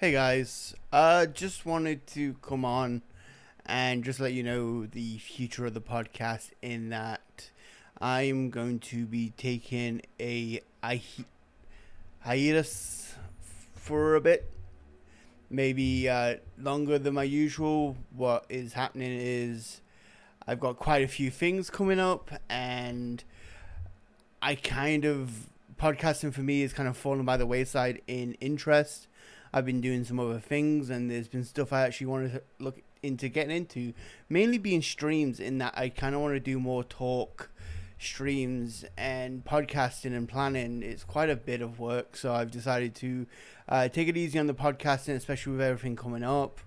Hey guys, uh, just wanted to come on and just let you know the future of the podcast in that I'm going to be taking a hi- hiatus for a bit, maybe uh, longer than my usual. What is happening is I've got quite a few things coming up, and I kind of podcasting for me is kind of fallen by the wayside in interest I've been doing some other things, and there's been stuff I actually wanted to look into getting into, mainly being streams. In that I kind of want to do more talk streams and podcasting and planning. It's quite a bit of work, so I've decided to uh, take it easy on the podcasting, especially with everything coming up.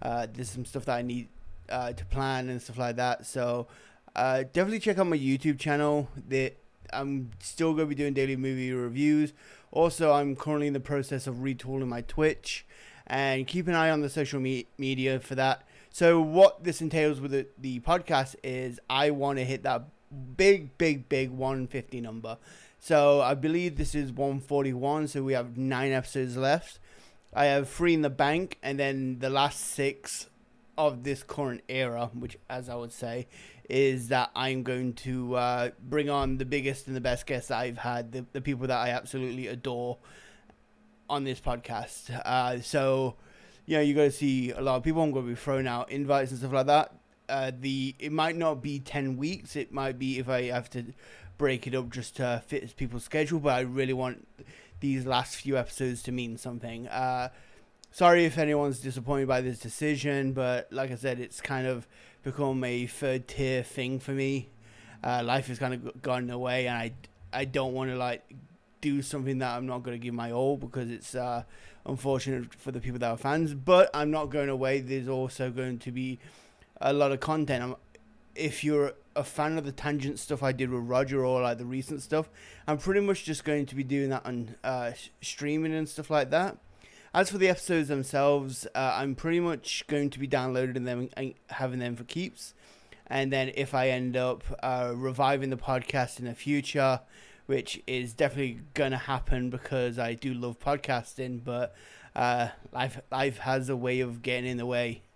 Uh, there's some stuff that I need uh, to plan and stuff like that. So uh, definitely check out my YouTube channel. That I'm still to be doing daily movie reviews. Also, I'm currently in the process of retooling my Twitch and keep an eye on the social me- media for that. So, what this entails with the, the podcast is I want to hit that big, big, big 150 number. So, I believe this is 141, so we have nine episodes left. I have three in the bank, and then the last six of this current era, which, as I would say, is that I'm going to uh, bring on the biggest and the best guests I've had, the, the people that I absolutely adore on this podcast. Uh, so, you know, you're going to see a lot of people. I'm going to be throwing out invites and stuff like that. Uh, the it might not be 10 weeks. It might be if I have to break it up just to fit people's schedule. But I really want these last few episodes to mean something. Uh, sorry if anyone's disappointed by this decision, but like I said, it's kind of become a third tier thing for me. Uh, life has kind of gone away, and I I don't want to like do something that I'm not going to give my all because it's uh, unfortunate for the people that are fans. But I'm not going away. There's also going to be a lot of content. I'm, if you're a fan of the tangent stuff I did with Roger or like the recent stuff, I'm pretty much just going to be doing that on uh, streaming and stuff like that. As for the episodes themselves, uh, I'm pretty much going to be downloading them and having them for keeps. And then if I end up uh, reviving the podcast in the future, which is definitely going to happen because I do love podcasting, but uh, life life has a way of getting in the way.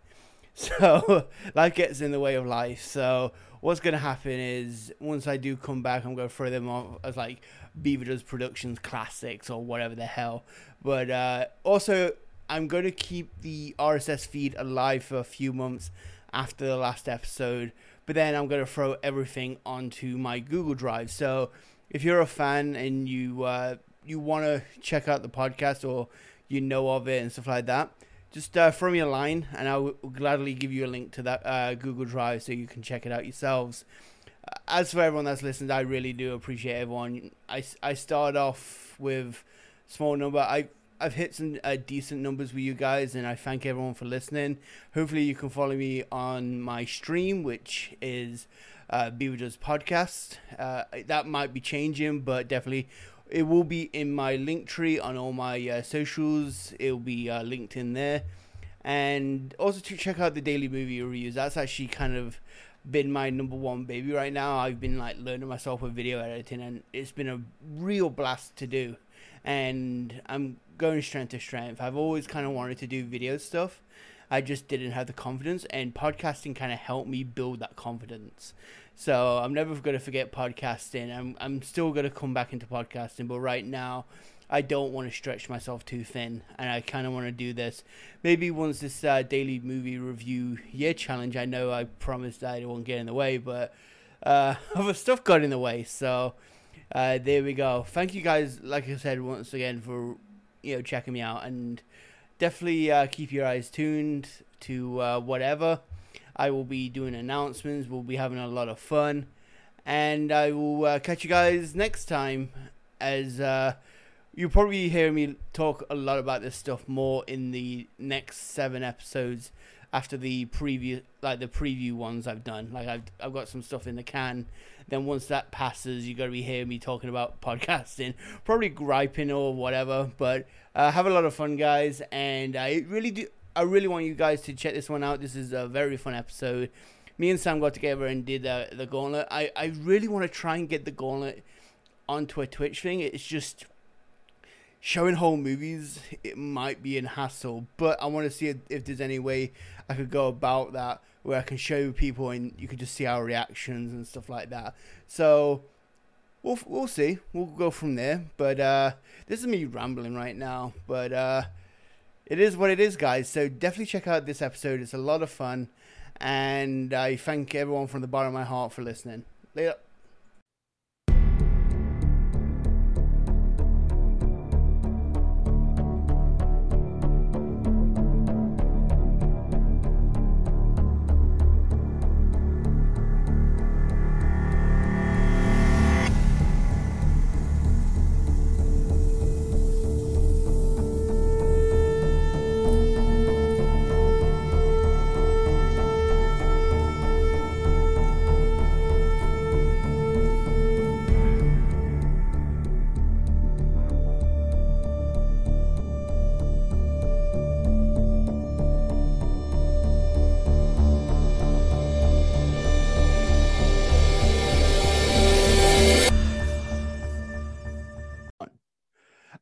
So life gets in the way of life. So what's going to happen is once I do come back, I'm going to throw them off as like Beaver Does Productions classics or whatever the hell. But uh, also, I'm going to keep the RSS feed alive for a few months after the last episode. But then I'm going to throw everything onto my Google Drive. So if you're a fan and you uh, you want to check out the podcast or you know of it and stuff like that, just uh, throw me a line and I will gladly give you a link to that uh, Google Drive so you can check it out yourselves. As for everyone that's listened, I really do appreciate everyone. I, I started off with small number. I I've hit some uh, decent numbers with you guys, and I thank everyone for listening. Hopefully, you can follow me on my stream, which is uh, Does Podcast. Uh, that might be changing, but definitely it will be in my link tree on all my uh, socials. It will be uh, linked in there. And also to check out the daily movie reviews. That's actually kind of been my number one baby right now. I've been like learning myself with video editing, and it's been a real blast to do. And I'm going strength to strength. I've always kind of wanted to do video stuff. I just didn't have the confidence, and podcasting kind of helped me build that confidence. So I'm never going to forget podcasting. I'm I'm still going to come back into podcasting, but right now I don't want to stretch myself too thin, and I kind of want to do this. Maybe once this uh, daily movie review year challenge, I know I promised that it won't get in the way, but uh, other stuff got in the way. So uh, there we go. Thank you guys, like I said once again, for you know checking me out, and definitely uh, keep your eyes tuned to uh, whatever. I will be doing announcements. We'll be having a lot of fun. And I will uh, catch you guys next time as uh, you'll probably hear me talk a lot about this stuff more in the next seven episodes after the preview like the preview ones I've done. Like I've I've got some stuff in the can. Then once that passes, you're gonna be hearing me talking about podcasting, probably griping or whatever. But uh, have a lot of fun, guys, and I really do. I really want you guys to check this one out. This is a very fun episode. Me and Sam got together and did uh, the gauntlet. I, I really want to try and get the gauntlet onto a Twitch thing. It's just showing whole movies it might be an hassle, but I want to see if there's any way I could go about that where I can show people and you can just see our reactions and stuff like that. So we'll we'll see. We'll go from there. But uh, this is me rambling right now, but uh, it is what it is, guys. So definitely check out this episode. It's a lot of fun, and I thank everyone from the bottom of my heart for listening. Later.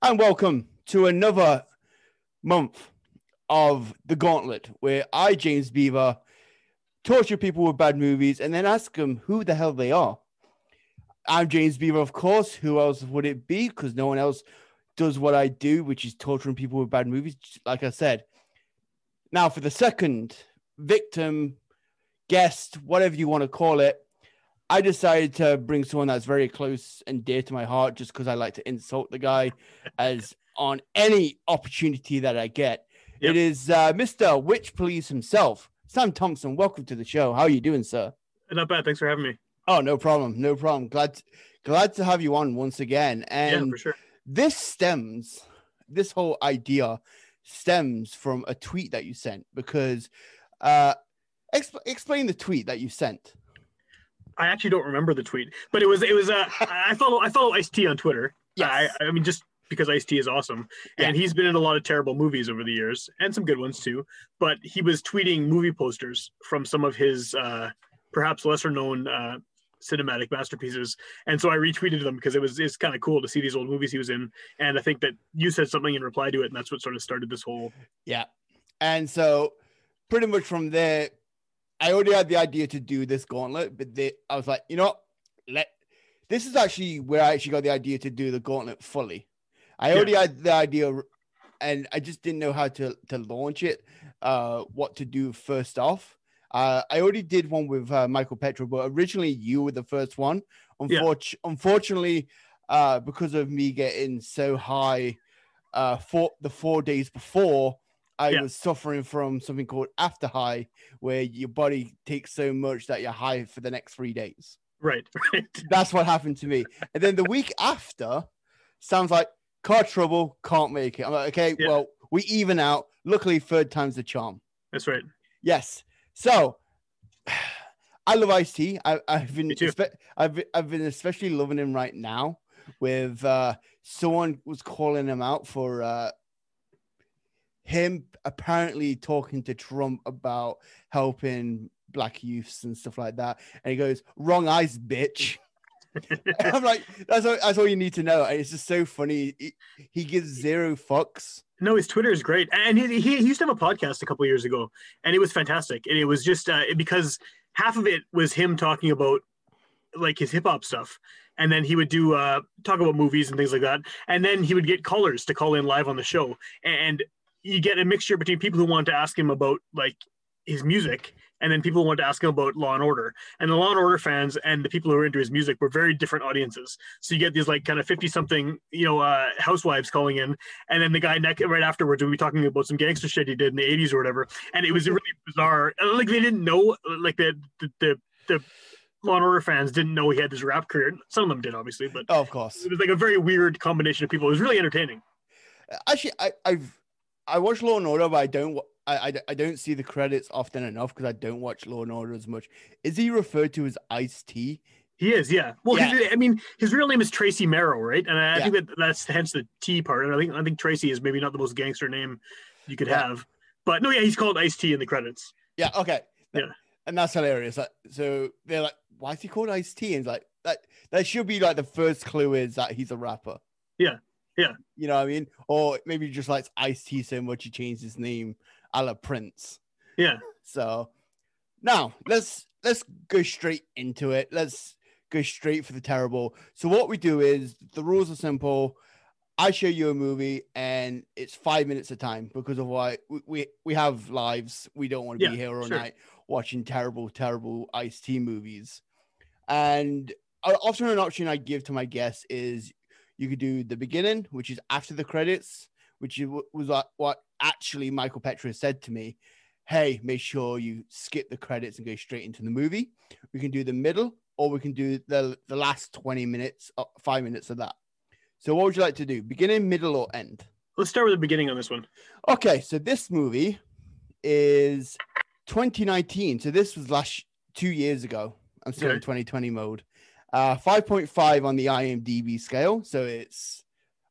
And welcome to another month of the Gauntlet, where I, James Beaver, torture people with bad movies and then ask them who the hell they are. I'm James Beaver, of course. Who else would it be? Because no one else does what I do, which is torturing people with bad movies, like I said. Now, for the second victim, guest, whatever you want to call it, I decided to bring someone that's very close and dear to my heart just because I like to insult the guy as on any opportunity that I get. Yep. It is uh, Mr. Witch Police himself, Sam Thompson. Welcome to the show. How are you doing, sir? Not bad. Thanks for having me. Oh, no problem. No problem. Glad to, glad to have you on once again. And yeah, for sure. This stems, this whole idea stems from a tweet that you sent because uh, exp- explain the tweet that you sent. I actually don't remember the tweet, but it was it was uh, I follow I follow Ice T on Twitter. Yeah, I, I mean just because Ice T is awesome, and yeah. he's been in a lot of terrible movies over the years and some good ones too. But he was tweeting movie posters from some of his uh, perhaps lesser known uh, cinematic masterpieces, and so I retweeted them because it was it's kind of cool to see these old movies he was in, and I think that you said something in reply to it, and that's what sort of started this whole. Yeah, and so pretty much from there I already had the idea to do this gauntlet, but they, I was like, you know, let this is actually where I actually got the idea to do the gauntlet fully. I already yeah. had the idea, and I just didn't know how to to launch it, uh, what to do first off. Uh, I already did one with uh, Michael Petro, but originally you were the first one. Unfortunately, yeah. unfortunately, uh, because of me getting so high, uh, for the four days before, I yeah. was suffering from something called after high, where your body takes so much that you're high for the next three days. Right, right. That's what happened to me. And then the week after sounds like car trouble, can't make it. I'm like, okay, yeah. well, we even out. Luckily, third time's the charm. That's right. Yes. So I love Ice T. I, I've been espe- I've I've been especially loving him right now. With uh, someone was calling him out for uh, him apparently talking to Trump about helping black youths and stuff like that. And he goes, wrong eyes, bitch. I'm like, that's all, that's all you need to know. And it's just so funny. He, he gives zero fucks. No, his Twitter is great, and he, he, he used to have a podcast a couple years ago, and it was fantastic. And it was just uh, because half of it was him talking about like his hip hop stuff, and then he would do uh, talk about movies and things like that, and then he would get callers to call in live on the show, and you get a mixture between people who want to ask him about like his music and then people who want to ask him about Law and Order. And the Law and Order fans and the people who are into his music were very different audiences. So you get these like kind of 50 something, you know, uh, housewives calling in. And then the guy neck right afterwards will be talking about some gangster shit he did in the 80s or whatever. And it was really bizarre. Like they didn't know, like the, the, the, the Law and Order fans didn't know he had this rap career. Some of them did, obviously, but oh, of course, it was like a very weird combination of people. It was really entertaining. Actually, I, I've I watch Law and Order, but I don't. I, I, I don't see the credits often enough because I don't watch Law and Order as much. Is he referred to as Ice T? He is, yeah. Well, yeah. His, I mean, his real name is Tracy Marrow, right? And I yeah. think that that's hence the T part. And I think I think Tracy is maybe not the most gangster name you could yeah. have, but no, yeah, he's called Ice T in the credits. Yeah. Okay. Yeah. And that's hilarious. Like, So they're like, "Why is he called Ice T?" And it's like that. That should be like the first clue is that he's a rapper. Yeah. Yeah. You know what I mean? Or maybe he just likes Ice T so much he changed his name a la Prince. Yeah. So now let's let's go straight into it. Let's go straight for the terrible. So what we do is the rules are simple. I show you a movie and it's five minutes of time because of why we, we, we have lives. We don't want to Yeah, be here all sure. night watching terrible, terrible Ice T movies. And uh, often an option I give to my guests is you could do the beginning, which is after the credits, which was what- what actually Michael Petra said to me. Hey, make sure you skip the credits and go straight into the movie. We can do the middle, or we can do the the last twenty minutes, uh, five minutes of that. So, what would you like to do? Beginning, middle, or end? Let's start with the beginning on this one. Okay, so this movie is 2019. So this was last two years ago. I'm still in 2020 mode. Uh, 5.5 on the IMDb scale, so it's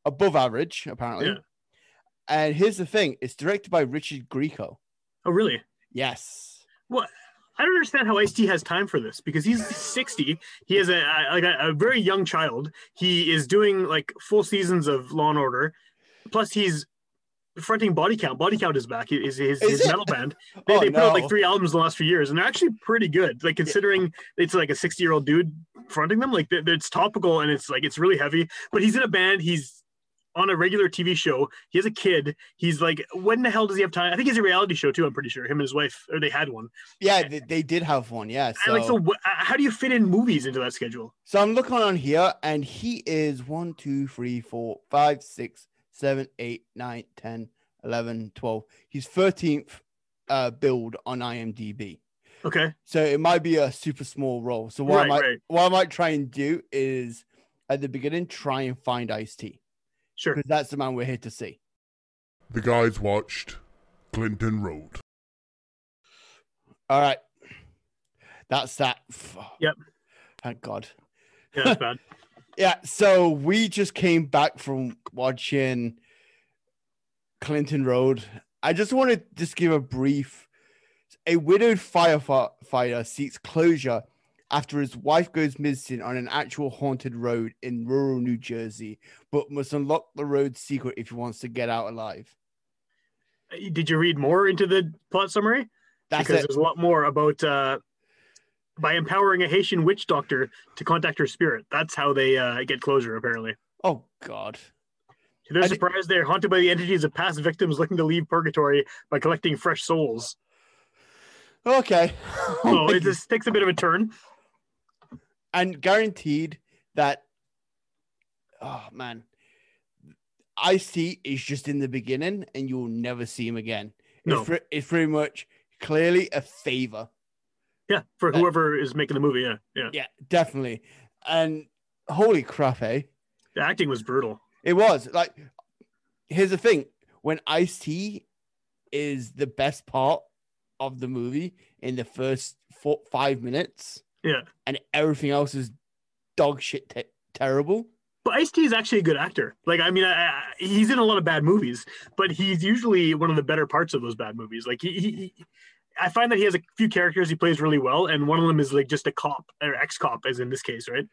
above average apparently. Yeah. And here's the thing: it's directed by Richard Grieco. Oh, really? Yes. Well, I don't understand how Ice T has time for this because he's 60. He has a, a like a, a very young child. He is doing like full seasons of Law and Order. Plus, he's fronting Body Count. Body Count is back. His his, Is his metal band. They, Oh, they put out like three albums in the last few years, and they're actually pretty good. Like considering it's like a 60 year old dude fronting them, like it's topical and it's like it's really heavy. But he's in a band. He's on a regular TV show. He has a kid. He's like, when the hell does he have time? I think he's a reality show too. I'm pretty sure him and his wife, or they had one. Yeah, they, they did have one. Yeah. And, like, so wh- uh, how do you fit in movies into that schedule? So I'm looking on here, and he is 1, 2, 3, 4, 5, 6, 7, 8, 9, 10, 11, 12. He's 13th uh, build on IMDb. Okay, So it might be a super small role. So what, right, I might, right, what I might try and do is at the beginning, try and find Ice T sure. because that's the man we're here to see. The guys watched Clinton Road. All right. That's that. Yep. Thank God. Yeah, that's bad. Yeah, so we just came back from watching Clinton Road. I just want to just give a brief. A widowed firefighter seeks closure after his wife goes missing on an actual haunted road in rural New Jersey, but must unlock the road's secret if he wants to get out alive. Did you read more into the plot summary? That's because it. there's a lot more about uh, by empowering a Haitian witch doctor to contact her spirit. That's how they uh, get closure. Apparently, Oh God. they're I di- surprised they're haunted by the entities of past victims looking to leave purgatory by collecting fresh souls. Okay. So it just takes a bit of a turn. and guaranteed that oh man ice t is just in the beginning and you'll never see him again No. it's, it's pretty much clearly a favor Yeah, for Uh, whoever is making the movie. Yeah, yeah. yeah definitely and holy crap eh The acting was brutal. it was like here's the thing when ice t is the best part of the movie in the first four, five minutes Yeah. and everything else is dog shit te- terrible But Ice T is actually a good actor. Like, I mean, I, I, he's in a lot of bad movies, but he's usually one of the better parts of those bad movies. Like, he, he, he- I find that he has a few characters he plays really well, and one of them is like just a cop or ex-cop, as in this case, right?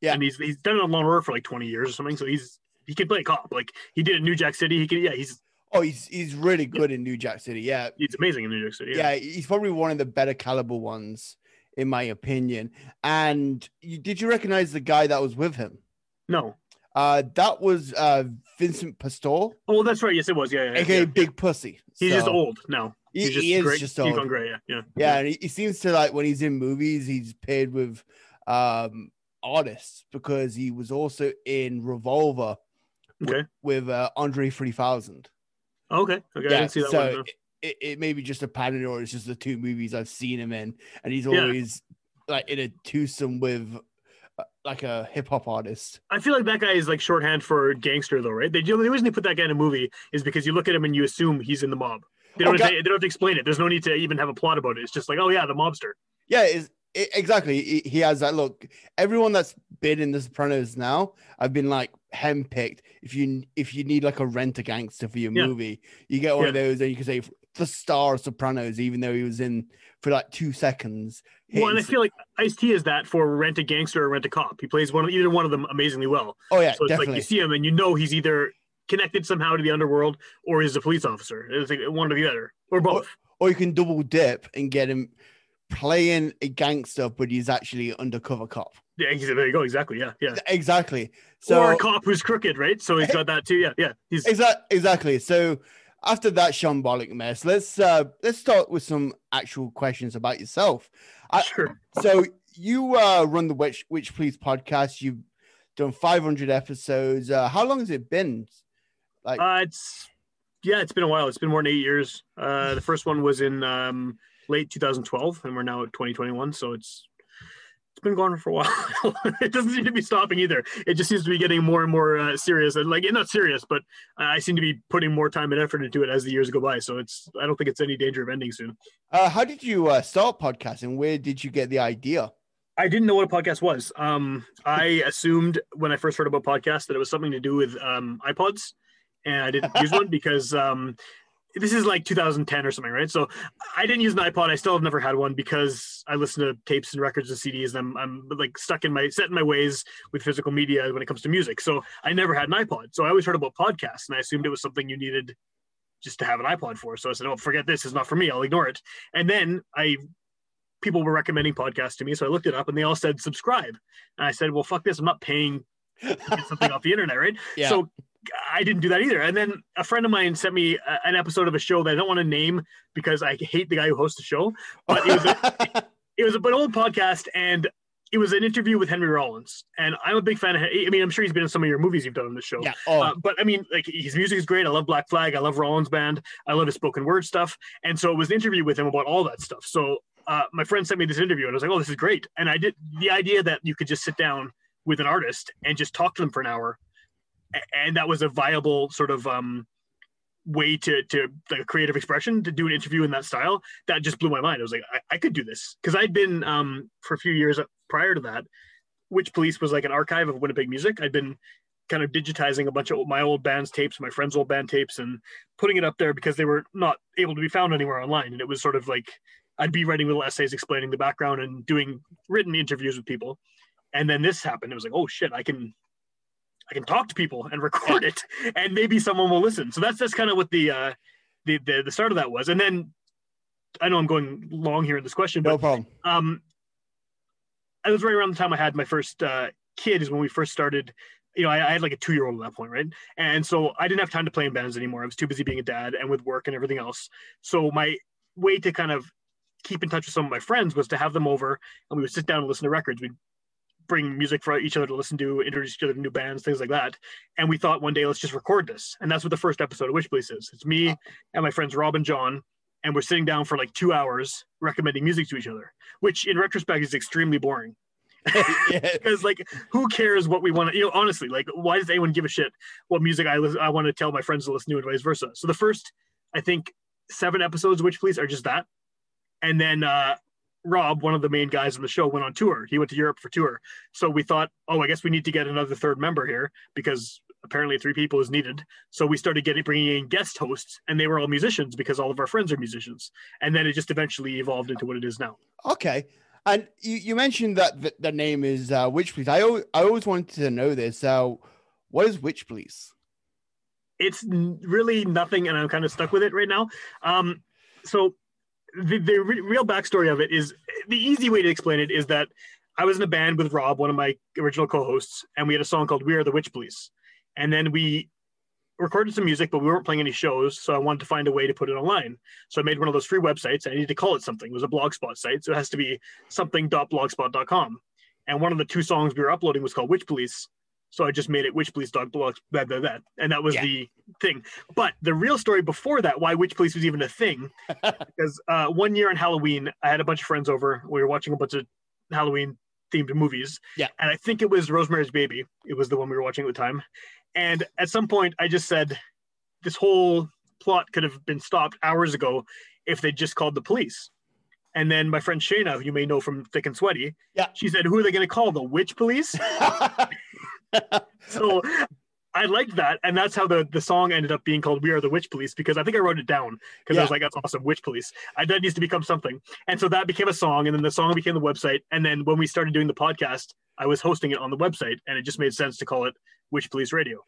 Yeah. And he's he's done it on Law and Order for like twenty years or something, so he's he can play a cop. Like he did in New Jack City. He can, yeah, he's Oh, he's he's really good in New Jack City. Yeah, he's amazing in New Jack City. yeah, he's probably one of the better caliber ones, in my opinion. And you, did you recognize the guy that was with him? No. Uh, that was uh Vincent Pastore, Oh, that's right. Yes, it was. Yeah. yeah, aka yeah. Big Pussy. He's just old now. He, just he is great. just old. Gray. Yeah. Yeah. Yeah, and he, he seems to like when he's in movies, he's paired with um artists because he was also in Revolver Okay. with uh, Andre 3000. Okay. Okay. I didn't see that so one. no. it, it may be just a pattern or it's just the two movies I've seen him in, and he's Yeah. always like in a twosome with uh, like a hip hop artist. I feel like that guy is like shorthand for gangster, though, right? They do, the reason they put that guy in a movie is because you look at him and you assume he's in the mob. They don't, to, they don't have to explain it. There's no need to even have a plot about it. It's just like, oh yeah, the mobster. Yeah, is it, exactly. He, has that look. Everyone that's been in The Sopranos now, I've been like handpicked. If you if you need like a rent a gangster for your Yeah. movie, you get one of those, and you can say the star of Sopranos, even though he was in for like two seconds. Well, and I feel like Ice T is that for rent a gangster or rent a cop. He plays one of either one of them amazingly well. oh yeah, So it's definitely. like you see him and you know he's either connected somehow to the underworld or is a police officer. It's like one or the other or both. Or you can double dip and get him playing a gangster, but he's actually undercover cop. Yeah, there you go. Exactly. Yeah, yeah. Exactly. So or a cop who's crooked, right? So he's got that too. Yeah, yeah. He's Exa- exactly. So after that shambolic mess, let's uh let's start with some actual questions about yourself. I- sure. So you uh run the Witch Witch Police podcast. You've done 500 episodes. Uh how long has it been? Like Uh, it's yeah, it's been a while. It's been more than eight years. Uh, the first one was in um, late 2012, and we're now at 2021. So it's it's been going on for a while. it doesn't seem to be stopping either. It just seems to be getting more and more uh, serious, and like not serious, but I seem to be putting more time and effort into it as the years go by. So it's I don't think it's any danger of ending soon. uh how did you uh start podcasting? Where did you get the idea? I didn't know what a podcast was. Um, I assumed when I first heard about podcasts that it was something to do with um, iPods, and I didn't use one because um, this is like 2010 or something, right? So I didn't use an iPod. I still have never had one because I listen to tapes and records and CDs, and I'm, I'm like stuck in my set in my ways with physical media when it comes to music. So I never had an iPod. So I always heard about podcasts, and I assumed it was something you needed just to have an iPod for. So I said, "Oh, forget this. It's not for me. I'll ignore it." And then I people were recommending podcasts to me. So I looked it up and they all said subscribe. And I said, well, fuck this. I'm not paying something off the internet, right? Yeah. So I didn't do that either. And then a friend of mine sent me a, an episode of a show that I don't want to name because I hate the guy who hosts the show. But it was a, it was a, an old podcast and it was an interview with Henry Rollins. And I'm a big fan of, I mean, I'm sure he's been in some of your movies you've done on the show. yeah. Oh, Uh, but I mean, like his music is great. I love Black Flag. I love Rollins Band. I love his spoken word stuff. And so it was an interview with him about all that stuff. So uh, my friend sent me this interview, and I was like, "Oh, this is great." And I did the idea that you could just sit down with an artist and just talk to them for an hour, and that was a viable sort of um, way to to like creative expression to do an interview in that style. That just blew my mind. I was like, I, I could do this because I'd been um, for a few years prior to that. Witch Police was like an archive of Winnipeg music. I'd been kind of digitizing a bunch of my old band's tapes, my friends' old band tapes, and putting it up there because they were not able to be found anywhere online. And it was sort of like I'd be writing little essays explaining the background and doing written interviews with people. And then this happened. It was like, oh shit, I can I can talk to people and record it and maybe someone will listen. So that's that's kind of what the uh the, the the start of that was. And then I know I'm going long here in this question, no but problem. um I was right around the time I had my first uh kid is when we first started you know, I, I had like a two year old at that point, right? And so I didn't have time to play in bands anymore. I was too busy being a dad and with work and everything else. So my way to kind of keep in touch with some of my friends was to have them over and we would sit down and listen to records. We'd bring music for each other to listen to, introduce each other to new bands, things like that. And we thought one day, let's just record this. And that's what the first episode of Witch Police is. It's me and my friends Rob and John. And we're sitting down for like two hours recommending music to each other, which in retrospect is extremely boring. because like who cares what we want to you know honestly like why does anyone give a shit what music i listen, i want to tell my friends to listen to and vice versa so the first i think seven episodes of witch police are just that and then uh rob one of the main guys on the show went on tour he went to europe for tour so we thought oh i guess we need to get another third member here because apparently three people is needed so we started getting bringing in guest hosts and they were all musicians because all of our friends are musicians and then it just eventually evolved into what it is now Okay. And you, you mentioned that the, the name is uh, Witch Police. I always, I always wanted to know this. Uh, what is Witch Police? it's really nothing and i'm kind of stuck with it right now um, so the, the re- real backstory of it is the easy way to explain it is that i was in a band with rob one of my original co-hosts and we had a song called we are the witch police. And then we recorded some music but we weren't playing any shows so i wanted to find a way to put it online. So i made one of those free websites. I needed to call it something. It was a blogspot site so it has to be something.blogspot.com and one of the two songs we were uploading was called witch police so I just made it Witch Police Dog Blog, blah, blah, blah. and that was Yeah. the thing. But the real story before that, why Witch Police was even a thing, because uh, one year on Halloween, I had a bunch of friends over. We were watching a bunch of Halloween themed movies. Yeah. And I think it was Rosemary's Baby. It was the one we were watching at the time. And at some point, I just said, this whole plot could have been stopped hours ago if they just called the police. And then my friend Shayna, who you may know from Thick and Sweaty, Yeah. she said, Who are they going to call? The Witch Police? so I liked that, and that's how the the song ended up being called "We Are the Witch Police" because I think I wrote it down because I was like, "That's awesome, Witch Police." I, that needs to become something, and so that became a song, and then the song became the website, and then when we started doing the podcast, I was hosting it on the website, and it just made sense to call it Witch Police Radio.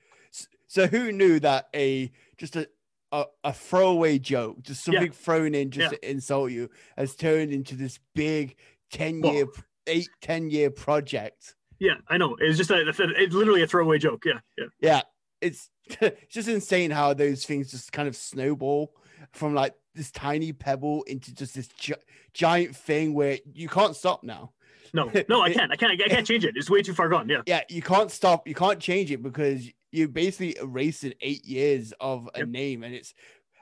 So who knew that a just a a, a throwaway joke, just Yeah. something thrown in just Yeah. to insult you, has turned into this big ten year, eight ten year project. Yeah, I know. It's just a, it's literally a throwaway joke. Yeah, yeah. Yeah, it's it's just insane how those things just kind of snowball from like this tiny pebble into just this gi- giant thing where you can't stop now. No, no, I can't. I can't. I can't change it. It's way too far gone. Yeah, Yeah, you can't stop. You can't change it because you basically erased eight years of a Yep. name, and it's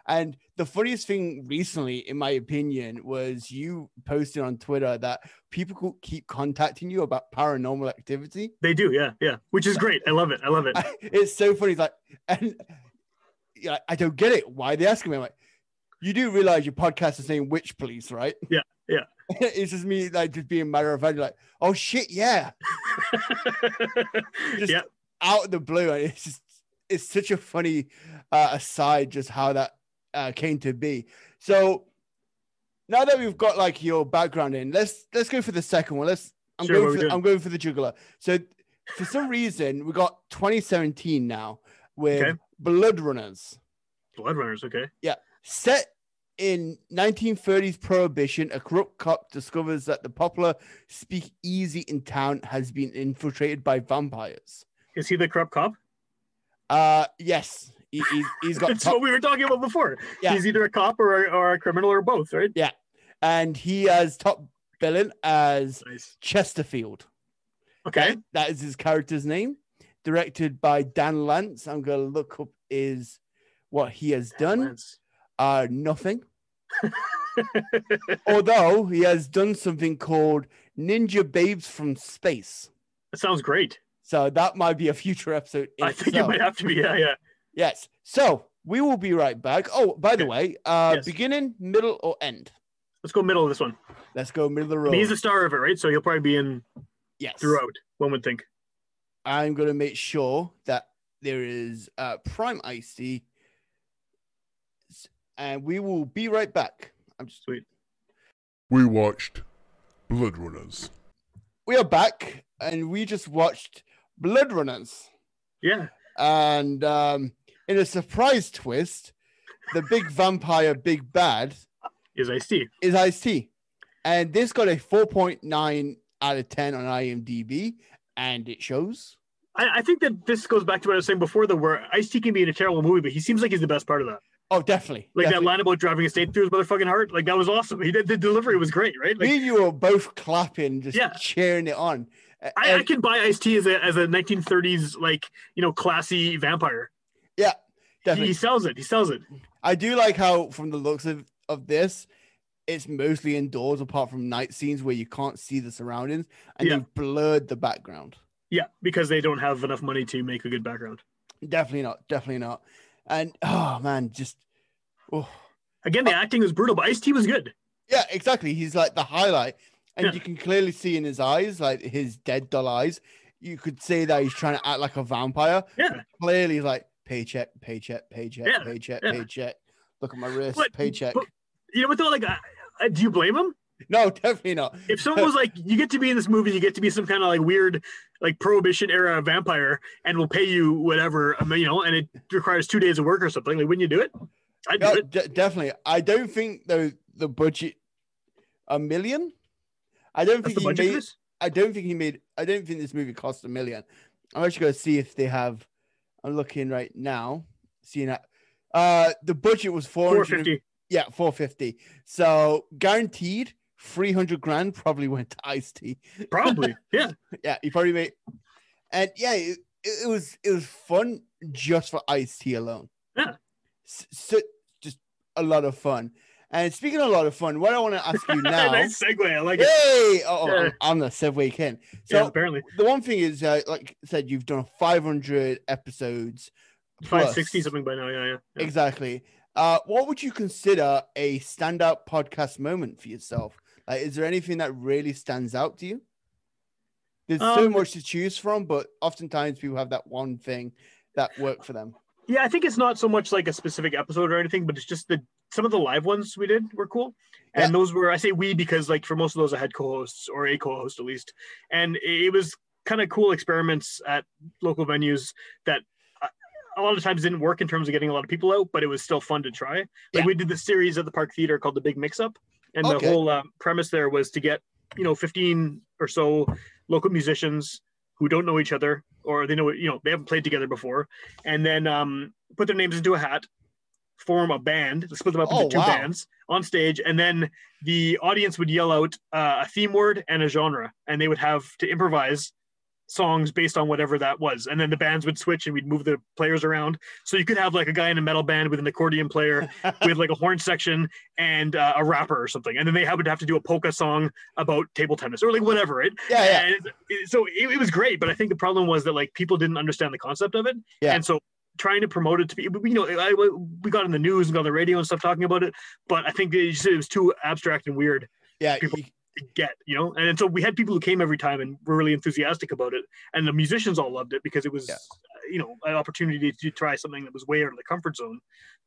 and the funniest thing recently, in my opinion, was you posted on Twitter that people could keep contacting you about paranormal activity. they do. Yeah, yeah. Which is great. I love it. I love it. it's so funny. It's like, and yeah, I don't get it. Why are they asking me? I'm like, you do realize your podcast is saying witch police, right? Yeah, yeah. it's just me like just being matter of fact, like, oh shit, yeah. Just yeah, out of the blue, and it's just it's such a funny uh, aside, just how that uh, came to be. So now that we've got like your background in, let's let's go for the second one. Let's I'm Sure, going for doing? I'm going for the juggler. So for some reason we got 2017 now with Okay. Blood Runners. Blood Runners. Okay. Yeah. Set in 1930s prohibition, a corrupt cop discovers that the popular speakeasy in town has been infiltrated by vampires. Is he the corrupt cop? Uh, yes, he, he's, he's got That's top, what we were talking about before. Yeah. He's either a cop or a, or a criminal or both, right? Yeah. And he has top billing as Nice. Chesterfield. Okay. That- that is his character's name. Directed by Dan Lantz. I'm gonna look up is what he has done. Lance. Uh, nothing. Although he has done something called Ninja Babes from Space. That sounds great. So that might be a future episode. I think it itself. might have to be. Yeah, yeah. Yes. So we will be right back. Oh, by the Okay. way, uh, Yes. beginning, middle, or end? Let's go middle of this one. Let's go middle of the I road. mean, he's the star of it, right? So he'll probably be in yes. throughout. One would think. I'm gonna make sure that there is uh, prime Icy. and we will be right back. I'm just Sweet. We watched Blood Runners. we are back, and we just watched Blood Runners, Yeah. and um, in a surprise twist, the big vampire, big bad, Is Ice T. is Ice T, and this got a 4.9 out of 10 on IMDb, and it shows. I, I think that this goes back to what I was saying before, though, where Ice T can be in a terrible movie, but he seems like he's the best part of that. Oh, definitely. Like that line about driving a state through his motherfucking heart. Like that was awesome. He did the delivery was great, right? Like Me and you were both clapping, just Yeah. cheering it on. I, and- can buy Ice T as a as a 1930s like you know classy vampire. He, definitely. he sells it. He sells it. I do like how, from the looks of, of this, it's mostly indoors, apart from night scenes where you can't see the surroundings, and Yeah. they've blurred the background. Yeah, because they don't have enough money to make a good background. Definitely not. Definitely not. And oh man, just oh Again, the uh, acting was brutal, but Ice T was good. yeah, exactly. He's like the highlight, and Yeah. you can clearly see in his eyes, like his dead dull eyes. You could say that he's trying to act like a vampire. Yeah, Clearly, he's like paycheck, paycheck, paycheck, Yeah, paycheck, yeah. paycheck. Look at my wrist, But- paycheck. but- you know what though? Like, I, I, do you blame him? no, definitely not. If someone was like, "You get to be in this movie, you get to be some kind of like weird, like prohibition era vampire, and we'll pay you whatever, you know, and it requires two days of work or something," like, wouldn't you do it? I'd do No, it. de- definitely. I don't think though the budget a million. I don't That's think he made. I don't think he made. I don't think this movie cost a million. I'm actually going to see if they have. I'm looking right now, seeing that. Uh, the budget was four Four hundred. Yeah, four fifty. So guaranteed, three hundred grand probably went to Ice T. Probably. Yeah. Yeah, he probably made. And yeah, it, it was it was fun just for Ice T alone. Yeah. S- So, just a lot of fun. And speaking of a lot of fun, what I want to ask you now. nice segue. I like it. Hey, oh, oh, Yeah. I'm, the segue yeah, So apparently. the one thing is, uh, like I said, you've done 500 episodes. Plus. sixty something by now. Yeah, yeah. yeah. Exactly. Uh, what would you consider a standout podcast moment for yourself? Like, is there anything that really stands out to you? There's so Um, much to choose from, but oftentimes people have that one thing that worked for them. Yeah, I think it's not so much like a specific episode or anything, but it's just the some of the live ones we did were cool. And Yeah. those were I say we because like for most of those I had co-hosts or a co-host at least. And it was kind of cool experiments at local venues that a lot of times didn't work in terms of getting a lot of people out, but it was still fun to try. Like Yeah. we did the series at the Park Theater called the Big Mix Up, and Okay. the whole uh, premise there was to get you know 15 or so local musicians who don't know each other or they know you know they haven't played together before, and then um, put their names into a hat, form a band, split them up Oh, into two wow. bands on stage, and then the audience would yell out uh, a theme word and a genre, and they would have to improvise songs based on whatever that was. And then the bands would switch and we'd move the players around. So you could have like a guy in a metal band with an accordion player with like a horn section and uh, a rapper or something. And then they would have to do a polka song about table tennis or like whatever, right? yeah, yeah, And so it, it was great. But I think the problem was that like people didn't understand the concept of it. Yeah. And so trying to promote it to people, you know, I, we got in the news and got on the radio and stuff talking about it. But I think it, just, it was too abstract and weird yeah. people- you- to get, you know. And, so we had people who came every time and were really enthusiastic about it, and the musicians all loved it because it was, Yeah. you know, an opportunity to try something that was way out of the comfort zone.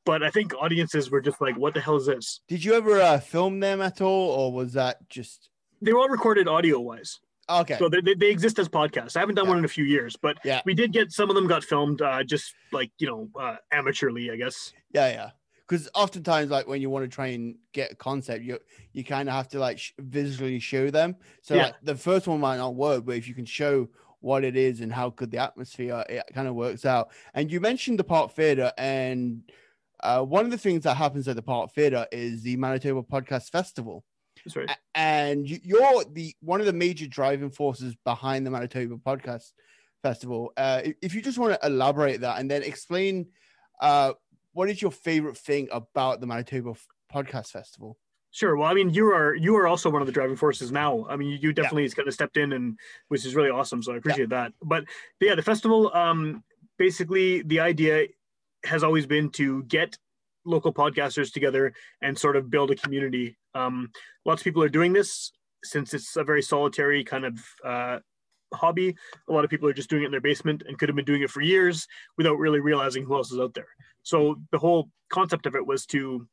But I think audiences were just like, "What the hell is this?" Did you ever uh, film them at all, or was that just They were all recorded audio wise, okay? so they, they, they exist as podcasts. I haven't done Yeah. one in a few years, but Yeah. we did get some of them got filmed, uh, just like you know, uh, amateurly, I guess. Yeah, yeah. Because oftentimes, like when you want to try and get a concept, you you kind of have to like sh- visually show them. So Yeah. like, the first one might not work, but if you can show what it is and how good the atmosphere, it kind of works out. And you mentioned the Park Theatre, and uh, one of the things that happens at the Park Theatre is the Manitoba Podcast Festival. That's right. And you- you're the one of the major driving forces behind the Manitoba Podcast Festival. Uh, if- you just want to elaborate that and then explain uh, what is your favorite thing about the Manitoba Podcast Festival? Sure. Well, I mean, you are you are also one of the driving forces now. I mean, you, you definitely kind of stepped in, and which is really awesome. So I appreciate that. But yeah, the festival, um, basically, the idea has always been to get local podcasters together and sort of build a community. Um, lots of people are doing this since it's a very solitary kind of uh, hobby. A lot of people are just doing it in their basement and could have been doing it for years without really realizing who else is out there. So the whole concept of it was to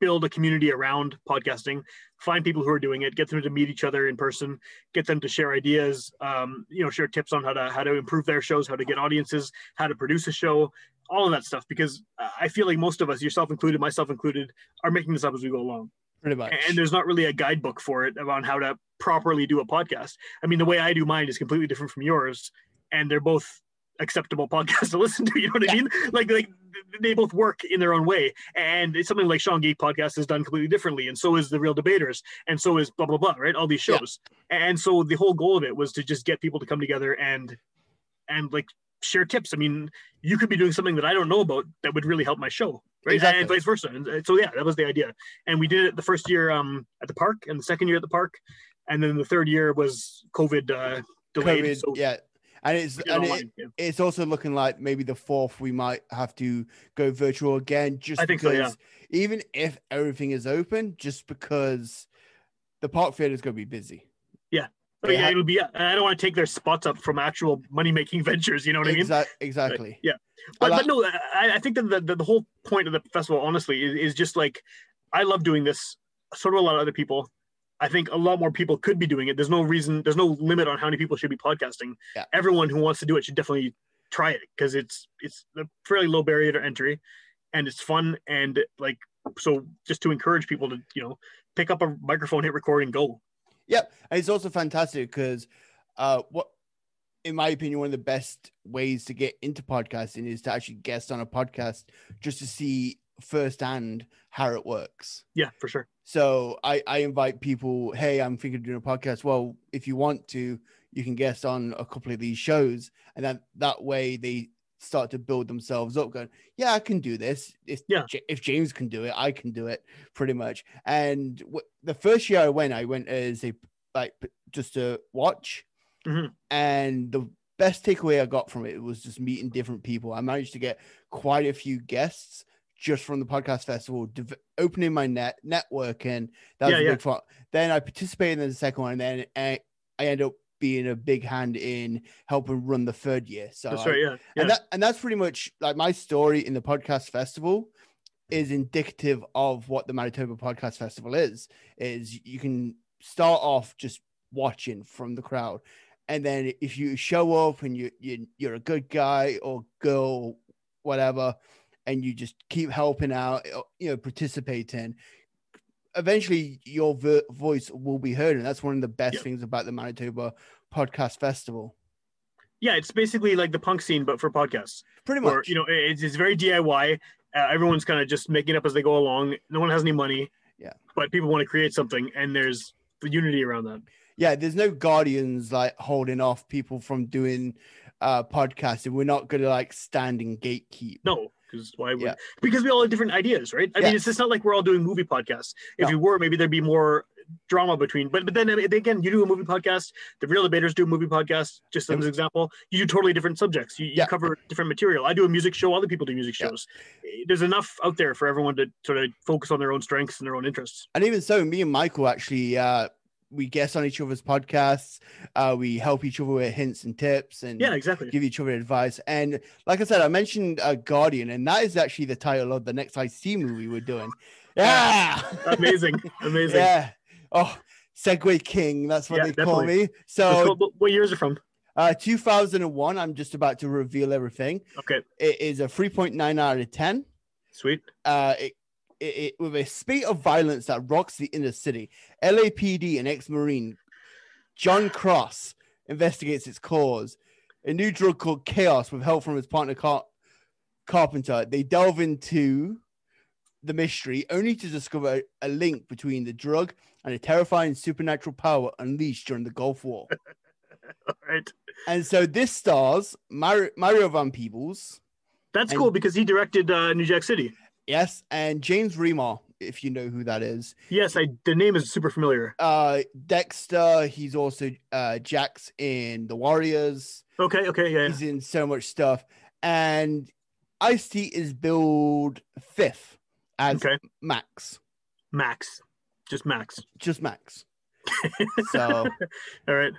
build a community around podcasting find people who are doing it get them to meet each other in person get them to share ideas um, you know share tips on how to how to improve their shows how to get audiences how to produce a show all of that stuff because uh, i feel like most of us yourself included myself included are making this up as we go along. Pretty much. and there's not really a guidebook for it about how to properly do a podcast. I mean the way i do mine is completely different from yours and they're both acceptable podcasts to listen to you know what i mean? Like like they both work in their own way and it's something like sean geek podcast is done completely differently and so is the real debaters and so is blah blah blah right? All these Yeah. shows. And so the whole goal of it was to just get people to come together and and like share tips i mean you could be doing something that i don't know about that would really help my show right Exactly. and vice versa and uh, so yeah that was the idea and we did it the first year um at the park and the second year at the park and then the third year was covid uh delayed COVID, so yeah. And it's and it, yeah. it's also looking like maybe the fourth we might have to go virtual again just I think so, because yeah. even if everything is open, just because the park theater is going to be busy. Oh, but They yeah, it'll be. I don't want to take their spots up from actual money making ventures. You know what I mean? Exa- exactly. Yeah. But, like- but no, I, I think that the, the, the whole point of the festival, honestly, is, is just like I love doing this. So do a lot of other people. I think a lot more people could be doing it. There's no reason, there's no limit on how many people should be podcasting. Yeah. Everyone who wants to do it should definitely try it because it's it's a fairly low barrier to entry, and it's fun and like so. Just to encourage people to you know pick up a microphone, hit record, and go. Yep. And it's also fantastic because uh what in my opinion, one of the best ways to get into podcasting is to actually guest on a podcast just to see firsthand how it works. Yeah, for sure. So I, I invite people, hey, I'm thinking of doing a podcast. Well, if you want to, you can guest on a couple of these shows. And then that way they start to build themselves up, going, yeah, I can do this. If, Yeah. If James can do it, I can do it pretty much. And w- the first year I went, I went as a, like, just to watch. Mhm. And the best takeaway I got from it was just meeting different people. I managed to get quite a few guests just from the podcast festival, dev- opening my net network, and that was Yeah, a yeah. big fun. Then I participated in the second one, and then I, I ended up being a big hand in helping run the third year. So That's right. Yeah. Yeah. and that and that's pretty much like my story in the podcast festival is indicative of what the Manitoba Podcast Festival is. Is you can start off just watching from the crowd, and then if you show up and you, you you're a good guy or girl, whatever, and you just keep helping out, you know, participating. Eventually, your vo- voice will be heard, and that's one of the best Yep. things about the Manitoba Podcast Festival. Yeah, it's basically like the punk scene, but for podcasts. Pretty much, Or you know, it's, it's very DIY. Uh, everyone's kind of just making it up as they go along. No one has any money. Yeah. But people want to create something, and there's the unity around that. yeah. There's no guardians like holding off people from doing uh podcasting. We're not gonna like stand and gatekeep. No, because why would? Yeah. Because we all have different ideas, right? I mean, it's just not like we're all doing movie podcasts. If No. we were, maybe there'd be more drama between. But but then again, you do a movie podcast. The real debaters do a movie podcast. Just as an example, you do totally different subjects. You, you Yeah. cover different material. I do a music show. Other people do music Yeah. shows. There's enough out there for everyone to sort of focus on their own strengths and their own interests. And even so, me and Michael actually uh we guest on each other's podcasts. Uh we help each other with hints and tips and Yeah, exactly. give each other advice. And like I said, I mentioned uh, Guardian, and that is actually the title of the next Ice T movie we're doing. Yeah, Amazing, amazing. yeah. Oh, Segue King. That's what Yeah, they call me. So, go- what year is it from? uh, 2001. I'm just about to reveal everything. Okay, It is a 3.9 out of 10. sweet. Uh, it, it, it with a spate of violence that rocks the inner city. LAPD and ex-marine John Cross investigates its cause. A new drug called Chaos, with help from his partner Car- Carpenter, they delve into the mystery, only to discover a link between the drug and a terrifying supernatural power unleashed during the Gulf War. All right, and so this stars Mario, Mario Van Peebles, that's And- cool because he directed uh, New Jack City. Yes, and James Remar, if you know who that is. Yes, I the name is super familiar. uh Dexter. He's also uh Jax in The Warriors. Okay, okay, yeah. He's in so much stuff. And Ice T is billed fifth as Okay, Max, Max, just Max. just Max. So All right.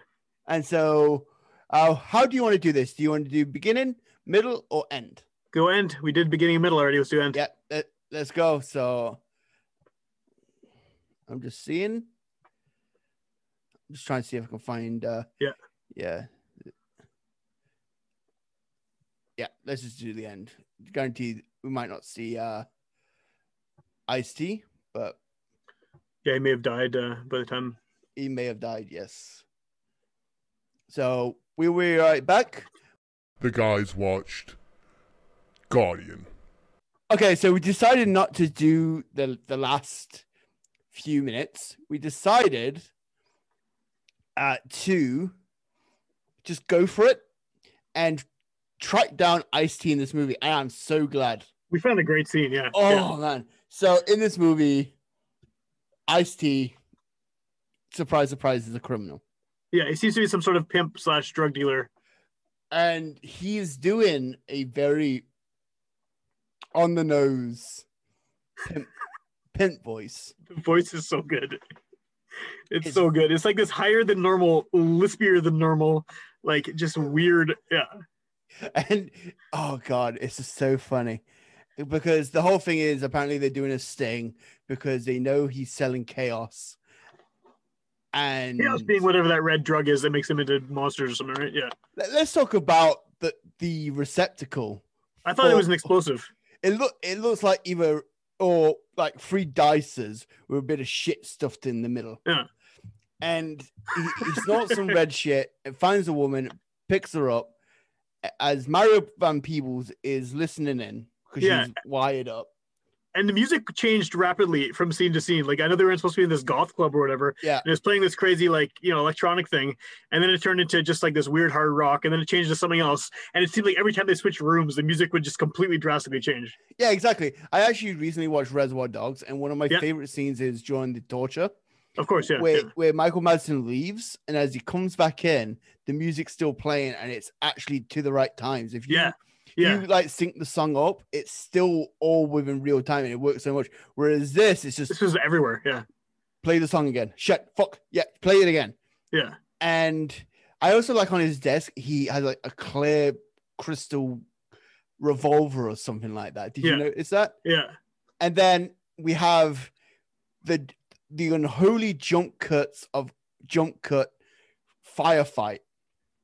and so, uh, how do you want to do this? Do you want to do beginning, middle, or end? Go end. We did beginning and middle already. Let's do end. Yeah, let, let's go. So I'm just seeing. I'm just trying to see if I can find. uh Yeah. Yeah. Yeah. Let's just do the end. Guaranteed, we might not see uh Ice T, but Yeah, he may have died uh, by the time. he may have died. Yes. So we will be right back. The guys watched Guardian. Okay, so we decided not to do the the last few minutes. We decided uh, to just go for it and track down Ice T in this movie. And I'm so glad. We found a great scene. Yeah. Oh yeah. man! So in this movie, Ice T, surprise, surprise, is a criminal, Yeah, He seems to be some sort of pimp slash drug dealer. and he's doing a very on the nose pimp, pimp voice. The voice is so good. It's It's- so good. It's like this higher than normal, lispier than normal, like just weird. Yeah. and oh god it's just so funny because the whole thing is apparently they're doing a sting because they know he's selling chaos and Chaos being whatever that red drug is that makes him into monsters or something, right? Yeah. let- let's talk about the the receptacle I thought it was an explosive. It look it looks like either or like three dices with a bit of shit stuffed in the middle Yeah. and he, he snorts some red shit and finds a woman picks her up as mario van peebles is listening in because Yeah. she's wired up And the music changed rapidly from scene to scene. Like I know they were supposed to be in this goth club or whatever. Yeah. And it was playing this crazy, like, you know, electronic thing. And then it turned into just like this weird hard rock. And then it changed to something else. And it seemed like every time they switched rooms, the music would just completely drastically change. Yeah, exactly. I actually recently watched Reservoir Dogs, and one of my Yeah. favorite scenes is during the torture, Of course, yeah. where yeah. where Michael Madsen leaves, and as he comes back in, the music's still playing, and it's actually to the right times. If you Yeah. Yeah. you like sync the song up, it's still all within real time, and it works so much. Whereas this, it's just This was everywhere. Yeah. play the song again. Shut fuck yeah, play it again. Yeah. And I also like on his desk, he has like a clear crystal revolver or something like that. Did Yeah. you notice that? Yeah. and then we have the the unholy jump cuts of jump cut firefight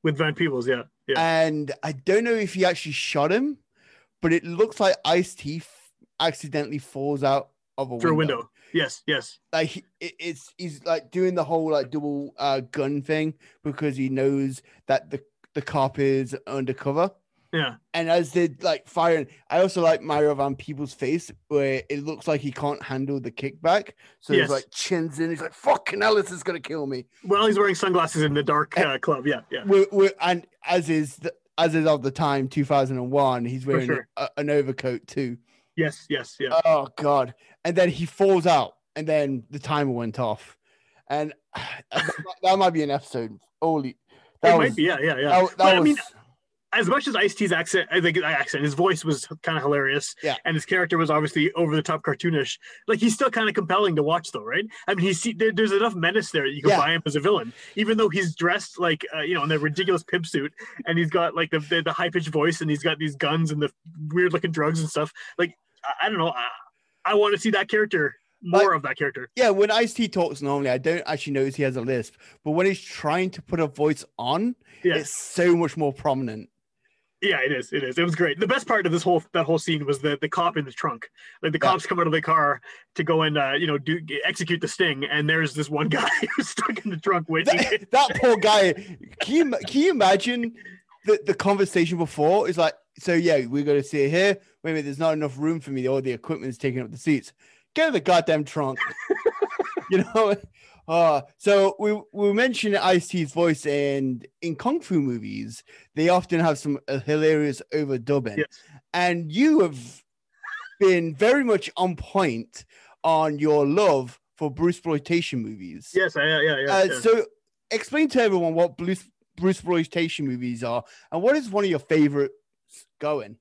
with Van Peebles. Yeah, yeah. and I don't know if he actually shot him, but it looks like Ice T accidentally falls out of a Through a window. window. Yes, yes. Like he, it, it's he's like doing the whole like double uh, gun thing because he knows that the the cop is undercover. Yeah. And as they like firing, I also like Mario Van Peebles' face where it looks like he can't handle the kickback. So Yes. he's like chins in. He's like, "Fucking hell, this is gonna kill me." Well, he's wearing sunglasses in the dark uh, club. Yeah, yeah. We're, we're, and as is the, as is of the time, two thousand and one, he's wearing sure. a, an overcoat too. Yes, yes, yeah. Oh god! And then he falls out, and then the timer went off, and that, that might be an episode. Holy, that it was might be. Yeah, yeah, yeah. that, that But, I was mean, as much as Ice T's accent, I think accent, his voice was kind of hilarious. Yeah. And his character was obviously over the top cartoonish. Like he's still kind of compelling to watch, though, right? I mean, he's there, there's enough menace there that you can Yeah. buy him as a villain, even though he's dressed like uh, you know in the ridiculous pimp suit, and he's got like the the, the high pitched voice, and he's got these guns and the weird looking drugs and stuff. Like I, I don't know. I, I want to see that character more of that character. yeah. When Ice T talks normally, I don't actually notice he has a lisp, but when he's trying to put a voice on, Yeah. it's so much more prominent. Yeah, it is. It is. It was great. The best part of this whole that whole scene was the the cop in the trunk. Like the Yeah. cops come out of the car to go and uh, you know do execute the sting, and there's this one guy who's stuck in the trunk waiting. That, that poor guy. Can you can you imagine the the conversation before? Is like, so yeah, we're gonna sit here. Wait a minute, there's not enough room for me. All the equipment's taking up the seats. Get in the goddamn trunk. you know. Uh, so we we mentioned Ice T's voice, and in kung fu movies, they often have some uh, hilarious overdubbing. Yes. And you have been very much on point on your love for Bruce exploitation movies. Yes, I, yeah, yeah, yeah. Uh, yeah. So, explain to everyone what Bruce Bruce exploitation movies are, and what is one of your favorites going?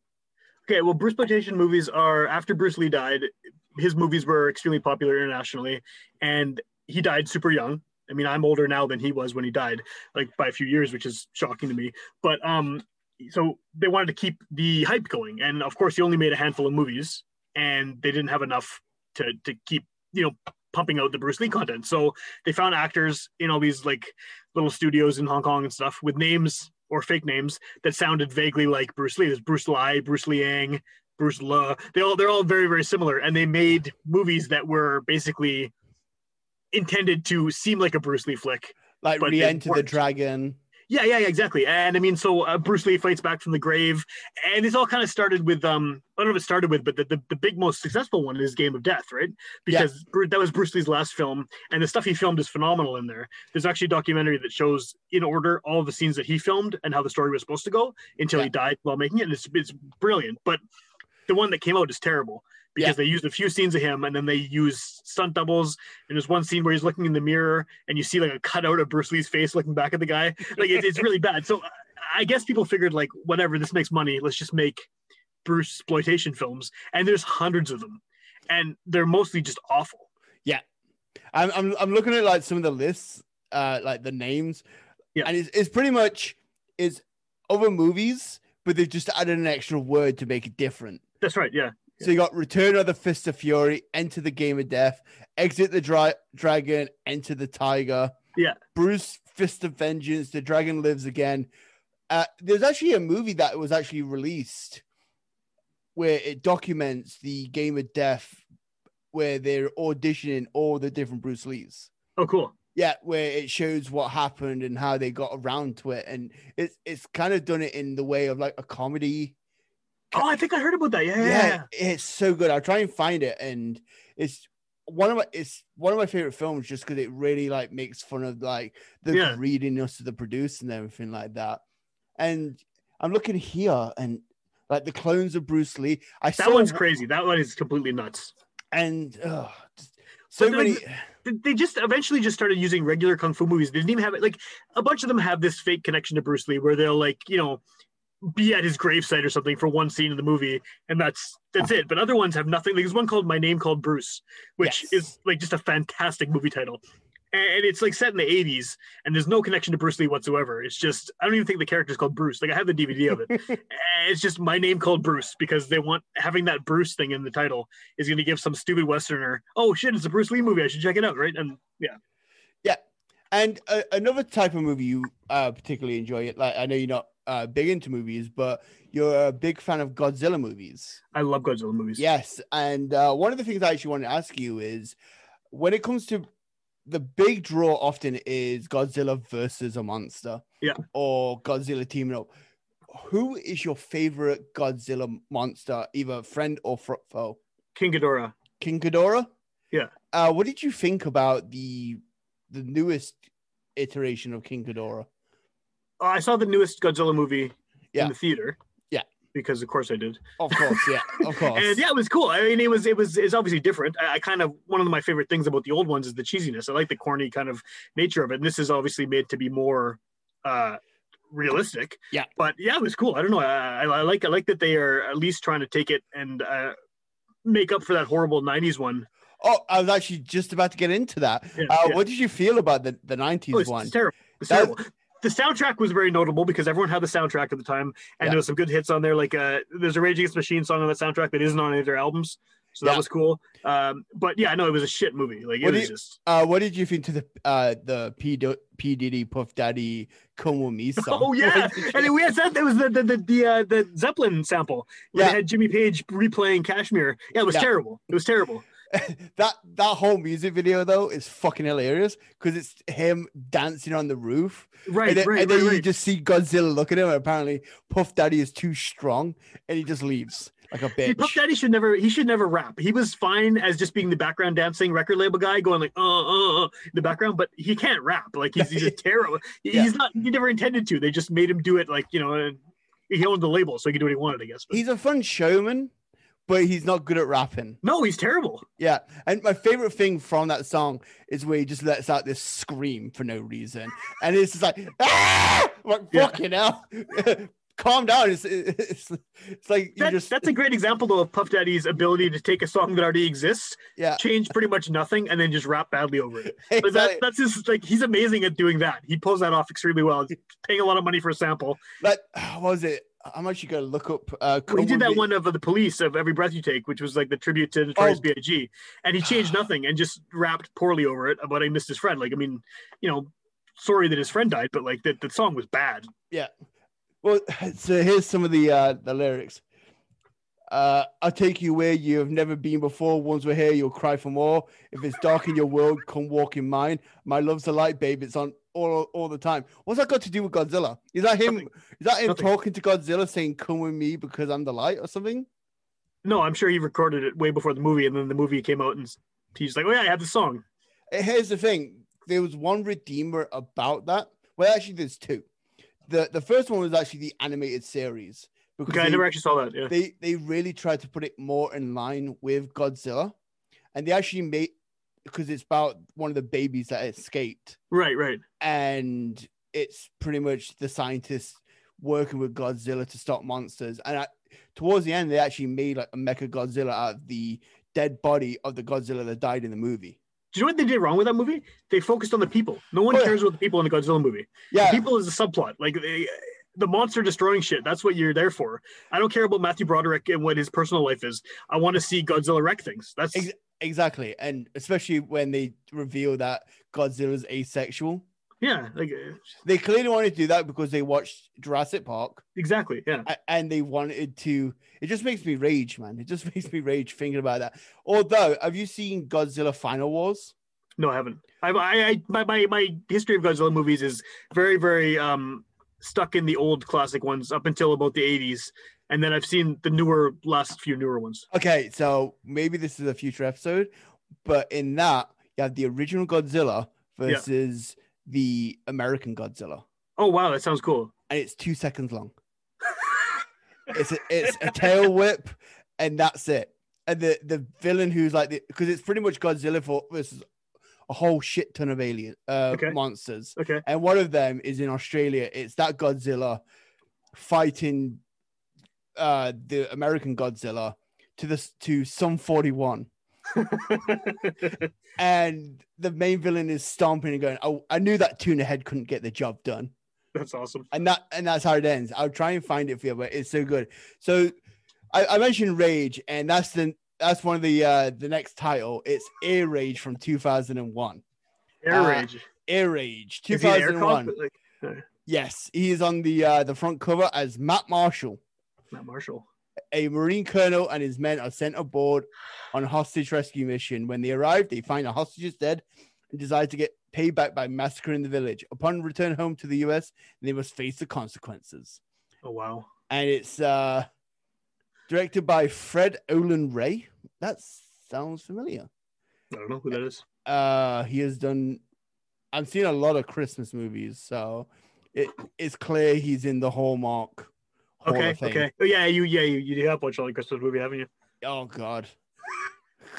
Okay, well, Bruce exploitation movies are after Bruce Lee died. His movies were extremely popular internationally, and he died super young. I mean, I'm older now than he was when he died, like by a few years, which is shocking to me. But um, so they wanted to keep the hype going, and of course, he only made a handful of movies, and they didn't have enough to to keep you know pumping out the Bruce Lee content. So they found actors in all these like little studios in Hong Kong and stuff with names or fake names that sounded vaguely like Bruce Lee. There's Bruce Lai, Bruce Liang, Bruce Le. They all they're all very very similar, and they made movies that were basically intended to seem like a Bruce Lee flick. Like Re-Enter the. Dragon. Yeah, yeah, yeah, exactly. And I mean, so uh, Bruce Lee fights back from the grave, and it's all kind of started with um, I don't know if it started with, but the, the, the big most successful one is Game of Death, right? Because Bru- that was Bruce Lee's last film, and the stuff he filmed is phenomenal in there. There's actually a documentary that shows in order all of the scenes that he filmed and how the story was supposed to go until Yeah. he died while making it. And it's it's brilliant, but the one that came out is terrible because they used a few scenes of him and then they use stunt doubles. And there's one scene where he's looking in the mirror and you see like a cutout of Bruce Lee's face looking back at the guy. Like it, it's really bad. So I guess people figured like whatever, this makes money. Let's just make Bruce exploitation films. And there's hundreds of them, and they're mostly just awful. Yeah, I'm, I'm I'm looking at like some of the lists, uh, like the names, Yeah. and it's, it's pretty much is other movies, but they've just added an extra word to make it different. That's right. Yeah. So you got Return of the Fist of Fury, Enter the Game of Death, Exit the Dra- Dragon, Enter the Tiger. Yeah. Bruce Fist of Vengeance, The Dragon Lives Again. Uh, there's actually a movie that was actually released where it documents the Game of Death, where they're auditioning all the different Bruce Lees. Oh, cool. Yeah, where it shows what happened and how they got around to it, and it's it's kind of done it in the way of like a comedy Oh, I think I heard about that. Yeah. Yeah. it's so good. I'll try and find it, and it's one of my it's one of my favorite films just because it really like makes fun of like the Yeah. greediness of the producer and everything like that. And I'm looking here, and like the clones of Bruce Lee. I That one's crazy. That one is completely nuts. and so But many. They- They just eventually just started using regular kung fu movies. They didn't even have it. Like a bunch of them have this fake connection to Bruce Lee, where they'll like you know be at his gravesite or something for one scene in the movie, and that's that's it. But other ones have nothing. Like, there's one called My Name Called Bruce, which Yes. is like just a fantastic movie title. And it's like set in the 80s, and there's no connection to Bruce Lee whatsoever. It's just I don't even think the character's called Bruce. Like I have the DVD of it. It's just my name called Bruce because they want having that Bruce thing in the title is going to give some stupid Westerner, oh shit, it's a Bruce Lee movie. I should check it out, right? And yeah, And uh, another type of movie you uh, particularly enjoy it. Like I know you're not uh, big into movies, but you're a big fan of Godzilla movies. I love Godzilla movies. Yes, and uh, one of the things I actually want to ask you is, when it comes to the big draw, often is Godzilla versus a monster. Yeah. Or Godzilla teaming up. Who is your favorite Godzilla monster, either friend or foe? King Ghidorah. King Ghidorah. Yeah. Uh, what did you think about the the newest iteration of King Ghidorah? Uh, I saw the newest Godzilla movie Yeah. in the theater. Yeah. Because of course I did. Of course, yeah, of course. And yeah, it was cool. I mean, it was it was it's obviously different. I, I kind of one of my favorite things about the old ones is the cheesiness. I like the corny kind of nature of it. And this is obviously made to be more uh realistic. Yeah. But yeah, it was cool. I don't know. I, I, I like I like that they are at least trying to take it and uh make up for that horrible 90s one. Oh, I was actually just about to get into that. Yeah, Uh, yeah. What did you feel about the, the 90s Oh, one? terrible. Terrible. The soundtrack was very notable because everyone had the soundtrack at the time, and Yeah. there was some good hits on there. Like uh, there's a Rage Against the Machine song on that soundtrack that isn't on any of their albums, so that was cool. Um, but yeah, no, it was a shit movie. Like it What was you- just. Uh, what did you think to the uh the P, D- P Diddy Puff Daddy Come With Me song? Oh yeah, and then we had that. That was the the the the, uh, the Zeppelin sample. Yeah. had Jimmy Page replaying Kashmir. Yeah, it was terrible. It was terrible. that that whole music video though is fucking hilarious because it's him dancing on the roof, Right, and then, right, and then right, you right. just see Godzilla look at him. And apparently, Puff Daddy is too strong, and he just leaves like a See, bitch. Puff Daddy should never. He should never rap. He was fine as just being the background dancing record label guy, going like uh uh, uh in the background. But he can't rap. Like he's, he's a terrible. Yeah. He's not. He never intended to. They just made him do it. Like you know, he owned the label, so he could do what he wanted. I guess. But He's a fun showman, but he's not good at rapping. no, he's terrible. Yeah, and my favorite thing from that song is where he just lets out this scream for no reason, and it's just like, ah! like Yeah. fucking hell, calm down. It's, it's it's like you That, just that's a great example though of Puff Daddy's ability to take a song that already exists, yeah. change pretty much nothing, and then just rap badly over it. But that, that's just like he's amazing at doing that. He pulls that off extremely well. He's paying a lot of money for a sample. But what was it? I'm actually gonna look up. Uh, Well, he did that one of the police of Every Breath You Take, which was like the tribute to Notorious Oh. B.I.G. And he changed nothing and just rapped poorly over it about I missed his friend. Like, I mean, you know, sorry that his friend died, but like that the song was bad. Yeah. Well, so here's some of the uh the lyrics. Uh, I'll take you where you have never been before. Once we're here, you'll cry for more. If it's dark in your world, come walk in mine. My love's a light, babe. It's on all all the time. What's that got to do with Godzilla? Is that him? Nothing. Is that him Nothing. talking to Godzilla saying "Come with me because I'm the light" or something? No, I'm sure he recorded it way before the movie, and then the movie came out, and he's like, "Oh yeah, I have the song." Uh, Here's the thing: there was one redeemer about that. Well, actually, there's two. the The first one was actually the animated series because Okay, I never actually saw that. Yeah, they they really tried to put it more in line with Godzilla, and they actually made because it's about one of the babies that escaped, right, right. and it's pretty much the scientists working with Godzilla to stop monsters. And I, towards the end, they actually made like a Mecha Godzilla out of the dead body of the Godzilla that died in the movie. Do you know what they did wrong with that movie? They focused on the people. No one Oh, yeah. cares about the people in the Godzilla movie. Yeah, people is a subplot. Like they, the monster destroying shit. That's what you're there for. I don't care about Matthew Broderick and what his personal life is. I want to see Godzilla wreck things. That's exactly, and especially when they reveal that Godzilla's asexual. yeah, like They clearly wanted to do that because they watched Jurassic Park. exactly. Yeah. and they wanted to it just makes me rage man it just makes me rage thinking about that although have you seen godzilla final wars No, I haven't. I, I, I my, my my history of Godzilla movies is very very um stuck in the old classic ones up until about the 80s, and then I've seen the newer last few newer ones. okay so maybe this is a future episode but in that you have the original godzilla versus the american godzilla Oh wow, that sounds cool. and it's two seconds long it's a, it's a tail whip and that's it and the the villain who's like the because it's pretty much godzilla for versus a whole shit ton of alien uh Okay. monsters Okay. and one of them is in Australia. It's that Godzilla fighting uh the American Godzilla to this to some 41 and the main villain is stomping and going oh I knew that tuna head couldn't get the job done That's awesome. and that and that's how it ends I'll try and find it for you but it's so good so I, I mentioned Rage and that's the that's one of the uh the next title it's Air Rage from 2001 Air Uh, Rage. Air Rage, Is he an air 2001. cop? Yes, he is on the uh, the front cover as Matt Marshall. Matt Marshall. A Marine colonel and his men are sent aboard on a hostage rescue mission. When they arrive, they find the hostages dead and decide to get payback by massacring the village. Upon return home to the US, they must face the consequences. Oh wow. And it's uh, directed by Fred Olen Ray. That sounds familiar. I don't know who that is. Uh, he has done. I've seen a lot of Christmas movies, so it, it's clear he's in the Hallmark. Hall Okay. Okay. Oh yeah, you yeah you, you have watched all the Christmas movie, haven't you? Oh God,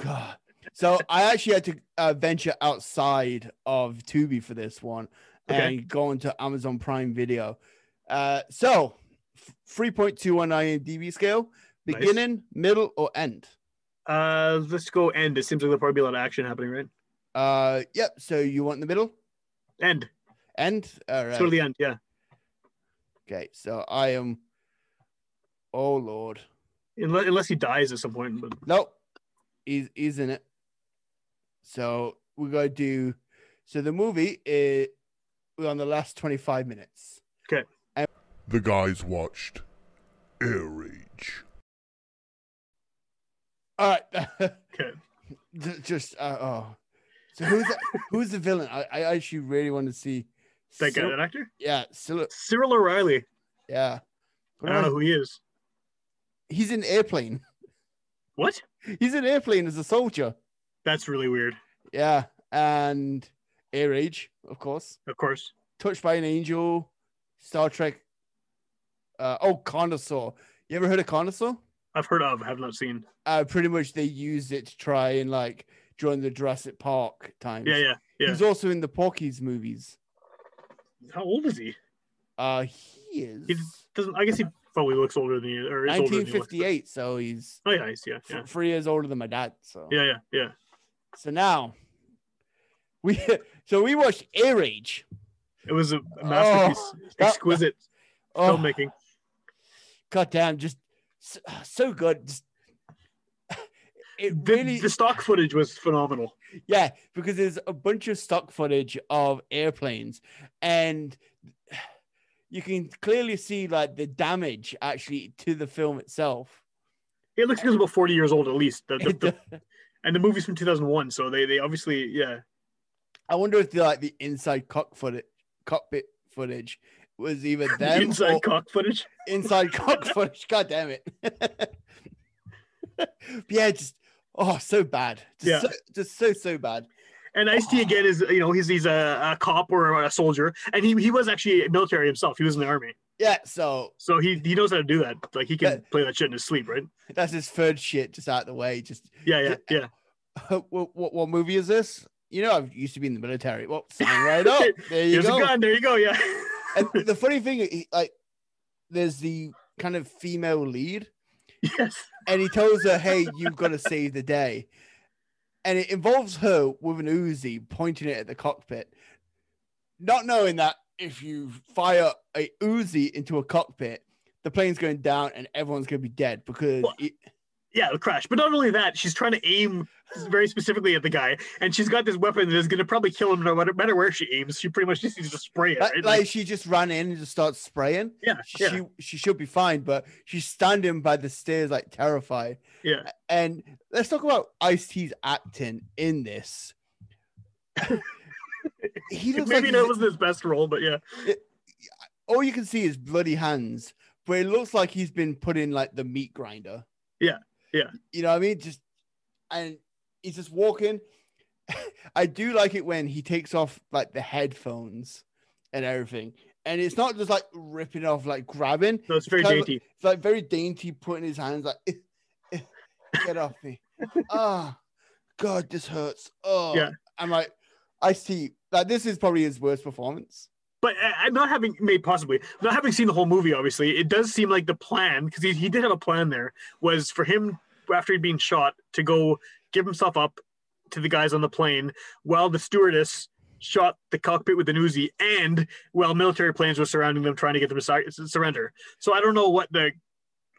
God. So I actually had to uh, venture outside of Tubi for this one Okay. and go into Amazon Prime Video. Uh, so three point two on IMDb scale, Nice. beginning, middle, or end. Uh, let's go end. It seems like there'll probably be a lot of action happening, right? Uh, yep. So you want the middle, End. end. All Let's right. go to the end. Yeah. Okay. So I am. Oh Lord. Unless, unless he dies at some point. But Nope. He's he's in it. So we're gonna do so the movie is we're on the last 25 minutes. Okay. The guys watched Air Rage. All right. okay. Just uh, oh. So who's the, who's the villain? I, I actually really want to see That guy, Sil- that actor? Yeah, Sil- Cyril O'Reilly. yeah. I don't know who he is. He's in airplane. What? He's in airplane as a soldier. That's really weird. Yeah, and Air Age, of course. Of course. Touched by an Angel, Star Trek. Uh, oh, Carnosaur. You ever heard of Carnosaur? I've heard of, have not seen. Uh, pretty much they used it to try and like during the Jurassic Park times. Yeah, yeah, yeah. He's also in the Porky's movies. How old is he? Uh, he is He doesn't. I guess he probably looks older than you, or is older than he looks, 1958, so he's Oh yeah, he's, yeah, yeah, three years older than my dad. So yeah, yeah, yeah. so now we so we watched Air Rage. It was a masterpiece, oh, that- exquisite Oh, filmmaking. goddamn, just so, so good. Just, it The, really the stock footage was phenomenal. Yeah, because there's a bunch of stock footage of airplanes, and you can clearly see like the damage actually to the film itself. It looks like it's about forty years old at least. The, the, the- and the movie's from two thousand one, so they they obviously yeah. I wonder if the like the inside cock footage, cockpit footage was The them inside cock footage. inside cock footage. God damn it! yeah, just oh, so bad. Just Yeah. so, just so so bad. And Ice T again is you know he's he's a, a cop or a soldier, and he he was actually military himself. He was in the army, Yeah, so so he he knows how to do that. Like he can Yeah. play that shit in his sleep, right? that's his third shit just out of the way. Just Yeah, yeah, yeah. what, what what movie is this? You know, I used to be in the military. Well, sign right up. There you Here's go. a gun. There you go. Yeah. And the funny thing, like, there's the kind of female lead, yes. and he tells her, "Hey, you've got to save the day," and it involves her with an Uzi pointing it at the cockpit, not knowing that if you fire a Uzi into a cockpit, the plane's going down and everyone's going to be dead because it, Yeah, the crash. But not only that, she's trying to aim very specifically at the guy, and she's got this weapon that is going to probably kill him no matter, matter where she aims. She pretty much just needs to spray it. like, Right? like she just ran in and just starts spraying. yeah, she yeah, she should be fine, but she's standing by the stairs like terrified. yeah. And let's talk about Ice T's acting in this. he looks Maybe like that wasn't his best role, but yeah, all you can see is bloody hands, but it looks like he's been put in like the meat grinder. Yeah, yeah. You know what I mean? Just and he's just walking. I do like it when he takes off like the headphones and everything. And it's not just like ripping off, like grabbing. no, it's very kind of- dainty. It's like very dainty, putting his hands like, "Eh, eh, get off me. Ah, God, this hurts. Oh, Yeah. I'm like, I see. Like, this is probably his worst performance. But uh, I'm not having made possibly not having seen the whole movie. Obviously, it does seem like the plan because he, he did have a plan there was for him after he'd been shot to go give himself up to the guys on the plane while the stewardess shot the cockpit with an Uzi and while military planes were surrounding them trying to get them to surrender. So I don't know what the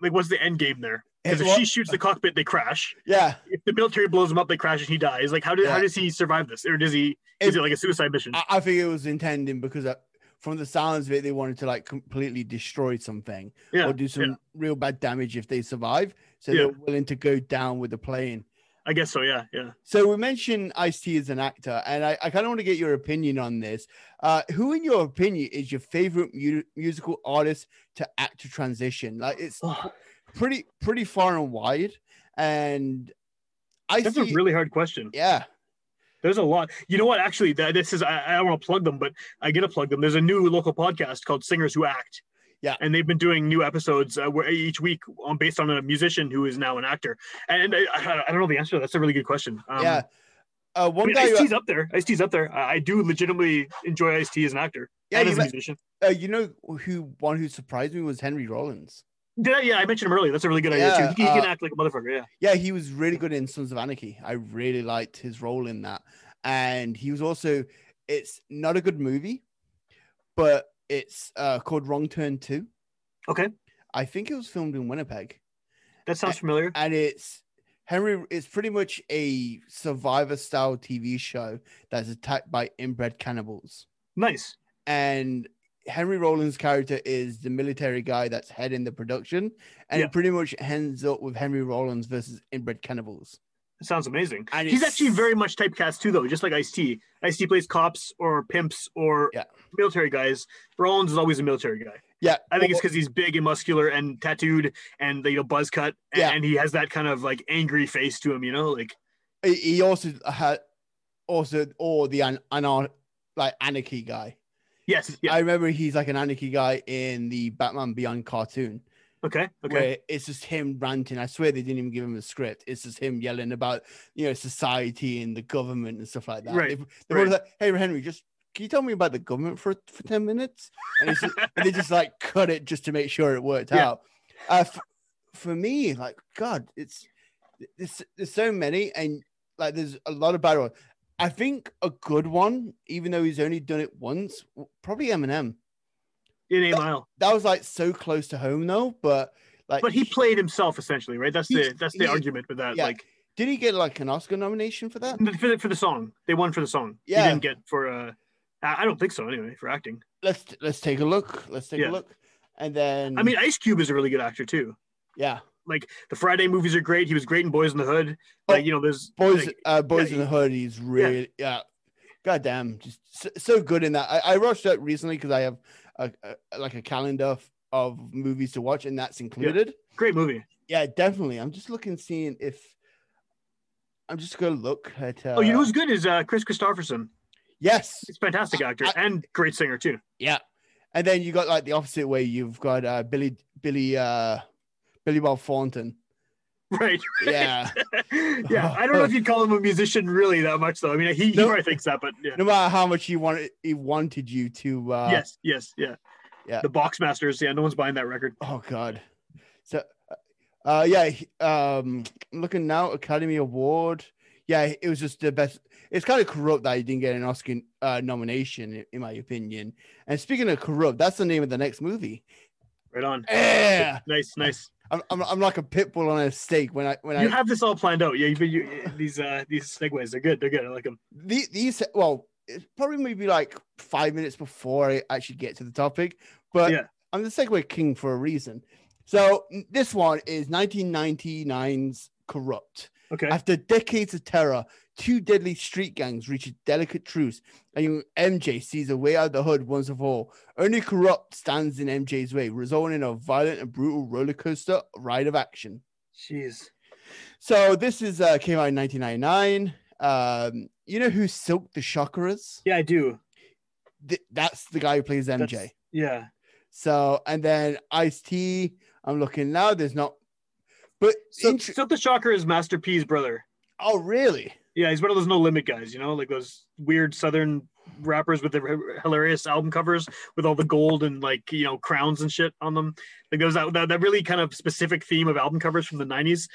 like what's the end game there. Because if Well, she shoots the cockpit, they crash. yeah, If the military blows him up, they crash and he dies. Like, how, do, how does he survive this? Or does he, is it like a suicide mission? I, I think it was intending because uh, from the sounds of it, they wanted to like completely destroy something yeah. or do some yeah. real bad damage if they survive. So Yeah. they're willing to go down with the plane. I guess so. Yeah. Yeah. So we mentioned Ice T as an actor, and I, I kind of want to get your opinion on this. Uh, who, in your opinion, is your favorite mu- musical artist to actor transition? Like it's Oh, pretty pretty far and wide, and I that's a see. really hard question. yeah, There's a lot. You know what? Actually, th- this is I, I don't want to plug them, but I get to plug them. There's a new local podcast called Singers Who Act. Yeah. and they've been doing new episodes uh, where each week on based on a musician who is now an actor. And I, I, I don't know the answer. That's a really good question. Um, yeah. Uh, I one mean, guy, Ice T's up there. Ice T's up there. I, I do legitimately enjoy Ice T as an actor yeah, and you, as a musician. uh, you know who one who surprised me was Henry Rollins. Did I, yeah, I mentioned him earlier. That's a really good idea too. He, he can uh, act like a motherfucker. Yeah. Yeah, he was really good in Sons of Anarchy. I really liked his role in that. And he was also it's not a good movie, but it's uh called Wrong Turn 2. Okay, I think it was filmed in Winnipeg. that sounds familiar. And it's Henry it's pretty much a survivor style TV show that's attacked by inbred cannibals. Nice. And Henry Rollins' character is the military guy that's heading the production, and Yeah. it pretty much ends up with Henry Rollins versus inbred cannibals. It sounds amazing. And He's actually very much typecast too, though, just like Ice T. Ice T plays cops or pimps or Yeah. military guys. Rollins is always a military guy. Yeah, I think it's because he's big and muscular and tattooed and you know buzz cut, and, Yeah. and he has that kind of like angry face to him. You know, like he- he also had also or the an, an like anarchy guy. Yes, yeah, I remember he's like an anarchy guy in the Batman Beyond cartoon. okay, okay, where it's just him ranting. I swear they didn't even give him a script. It's just him yelling about you know society and the government and stuff like that. Right, They, they were right. like, "Hey Henry, just can you tell me about the government for for ten minutes?" And, it's just- and they just like cut it just to make sure it worked Yeah. out. Uh, f- for me, like God, it's there's, there's so many, and like there's a lot of bad ones. I think a good one, even though he's only done it once, probably Eminem. in 8 Mile. That was like so close to home though, but like But he played himself essentially, right? That's the that's the he- argument with that. yeah. Like Did he get like an Oscar nomination for that? for the, for the song, they won for the song. Yeah. he didn't get for uh, I I don't think so anyway for acting. Let's let's take a look. Let's take Yeah. a look. And then I mean, Ice Cube is a really good actor too. yeah, Like the Friday movies are great. He was great in Boys in the Hood. Oh, Like you know, there's boys, like, uh, boys yeah, in the hood. He's really yeah. God damn, just so, so good in that. I, I watched that recently because I have a, a like a calendar of, of movies to watch, and that's included. great movie. Yeah. definitely. I'm just looking, seeing if I'm just gonna look at. Uh, oh, you know who's good is uh, Kris Kristofferson. Yes, He's a fantastic actor I- and great singer too. Yeah. And then you got like the opposite way. You've got uh, Billy Billy uh, Billy Bob Thornton. Right. Yeah. yeah. I don't know if you'd call him a musician really that much though. I mean, he, he probably thinks that, but yeah. no matter how much he wanted, he wanted you to. Uh, yes. Yes. Yeah. yeah. The Boxmasters. Yeah. No one's buying that record. Oh God. So, uh, yeah. Um, looking now, Academy Award. Yeah, it was just the best. It's kind of corrupt that he didn't get an Oscar uh, nomination, in, in my opinion. And speaking of corrupt, that's the name of the next movie. Right on. Yeah, Nice. Nice. I'm, I'm, I'm like a pit bull on a stake when I when You I have this all planned out. Yeah. You, you, these uh these segues, they're good. They're good. I like them. the- these well it's probably maybe like five minutes before i actually get to the topic but Yeah. i'm the segue king for a reason so this one is 1999's corrupt Okay. after decades of terror two deadly street gangs reach a delicate truce and mj sees a way out of the hood once and for all only corrupt stands in mj's way resulting in a violent and brutal roller coaster ride of action Jeez. so this is uh came out in 1999 um you know who silk the shocker is Yeah, I do. Th- that's the guy who plays MJ. That's- Yeah. So and then Ice T. I'm looking now. There's not, but So, int- Shocker is Master P's brother. oh really? Yeah, he's one of those no limit guys, you know, like those weird southern rappers with the hilarious album covers with all the gold and like you know crowns and shit on them. Like there's that, that really kind of specific theme of album covers from the '90s,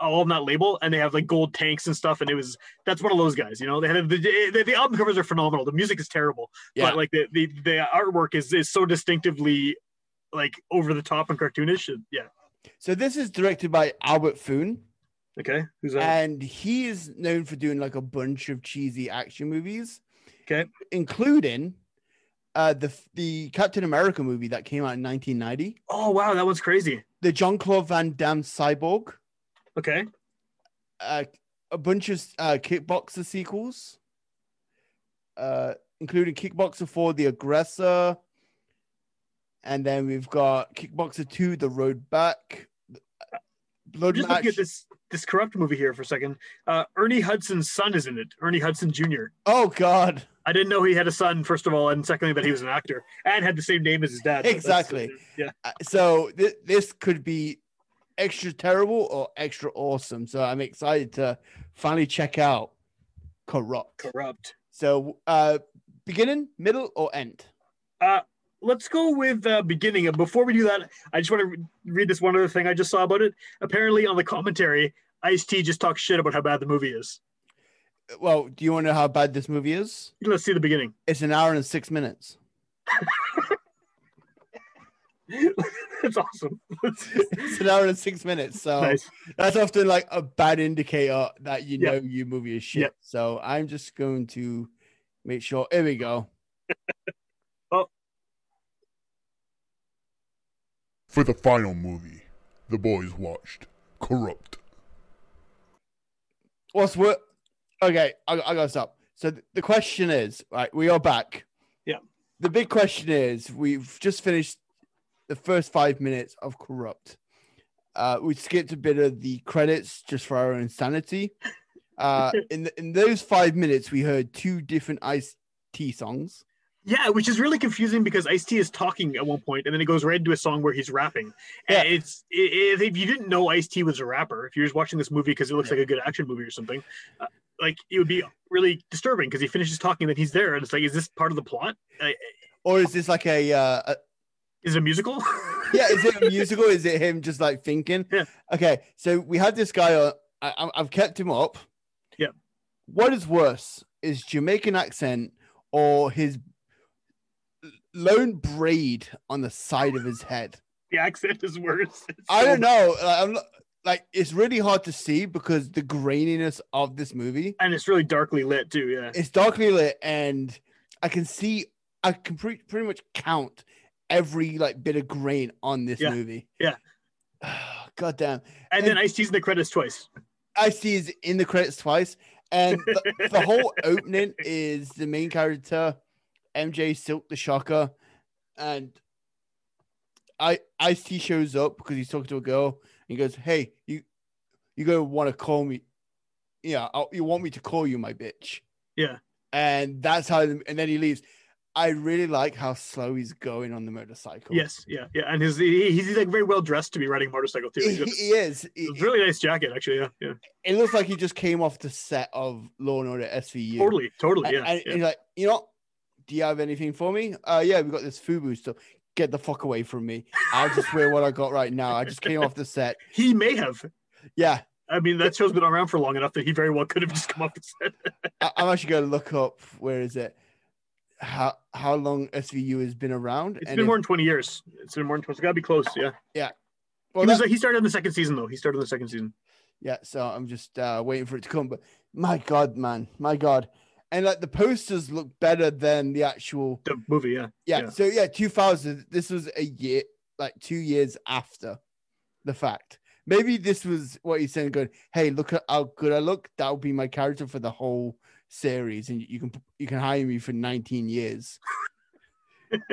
all on that label, and they have like gold tanks and stuff. And it was that's one of those guys, you know. They had the the, the album covers are phenomenal. The music is terrible, Yeah. but like the, the the artwork is is so distinctively like over the top and cartoonish. and- Yeah, So this is directed by Albert Pyun, Okay, who's that? and he is known for doing like a bunch of cheesy action movies. Okay. including uh, the the Captain America movie that came out in 1990, oh wow, that was crazy. the Jean-Claude Van Damme Cyborg, Okay, uh, a bunch of uh, Kickboxer sequels, uh, including Kickboxer 4, The Aggressor, and then we've got Kickboxer 2, The Road Back, Blood just Match. looking at this this corrupt movie here for a second. Uh, Ernie Hudson's son is in it. Ernie Hudson Jr. Oh God, I didn't know he had a son. First of all, and secondly, that he was an actor and had the same name as his dad. Exactly. Yeah. Uh, so th- this could be extra terrible or extra awesome. So I'm excited to finally check out Corrupt. Corrupt. So uh, beginning, middle, or end? Let's go with uh, beginning. And before we do that, I just want to re- read this one other thing I just saw about it. Apparently, on the commentary, Ice T just talks shit about how bad the movie is. Well, do you want to know how bad this movie is? Let's see the beginning. It's an hour and six minutes. That's awesome. It's an hour and six minutes. So nice. that's often like a bad indicator that you Yeah. know your movie is shit. Yeah. So I'm just going to make sure. Here we go. For the final movie, the boys watched Corrupt. What's what? Okay, I, I gotta stop. So th- the question is, right? We are back. Yeah. The big question is, we've just finished the first five minutes of Corrupt. Uh, we skipped a bit of the credits just for our own sanity. Uh, in the, in those five minutes, we heard two different Ice T songs. Yeah, which is really confusing because Ice T is talking at one point, and then it goes right into a song where he's rapping. Yeah. And it's it, if you didn't know Ice T was a rapper, if you're just watching this movie because it looks Yeah. like a good action movie or something, uh, like it would be really disturbing because he finishes talking, then he's there, and it's like, is this part of the plot? Uh, Or is this like a, uh, a is it a musical? yeah, is it a musical? Is it him just like thinking? Yeah. Okay, so we had this guy on. I- I've kept him up. Yeah. What is worse, is Jamaican accent or his lone braid on the side of his head? the accent is worse. It's I don't know. Like, I'm not, like it's really hard to see because the graininess of this movie. and it's really darkly lit too. Yeah, It's darkly lit, and I can see. I can pre- pretty much count every like bit of grain on this Yeah. movie. Yeah. God damn. and then Ice T's in the credits twice. I see is in the credits twice, and the, the whole opening is the main character, MJ Silk the Shocker, and I Ice T shows up because he's talking to a girl. And he goes, "Hey, you, you gonna want to call me? Yeah, i you want me to call you my bitch?" Yeah. and that's how. And then he leaves. I really like how slow he's going on the motorcycle. Yes, yeah, yeah, and his he, he's like very well dressed to be riding a motorcycle too. he, He's got he is. He- really nice jacket, actually. Yeah, yeah, it looks like he just came off the set of Law and Order SVU. totally, totally. And, Yeah, and yeah. he's like, you know, do you have anything for me? Uh, yeah, we got this FUBU stuff. Get the fuck away from me. I'll just wear what I got right now. I just came off the set. he may have. Yeah, I mean, that show's been around for long enough that he very well could have just come off the set. I, I'm actually going to look up where is it? How how long SVU has been around? It's been if- more than twenty years. It's been more than twenty. It's got to be close. Yeah. well, he, was, that- he started in the second season though. He started in the second season. yeah. So I'm just uh, waiting for it to come. But my God, man, my God, and like the posters look better than the actual. The movie. Yeah. Yeah. Yeah. So yeah, 2000. This was a year, like two years after the fact. Maybe this was what he's saying. Going, hey, look at how good I look. That will be my character for the whole series, and you can you can hire me for 19 years.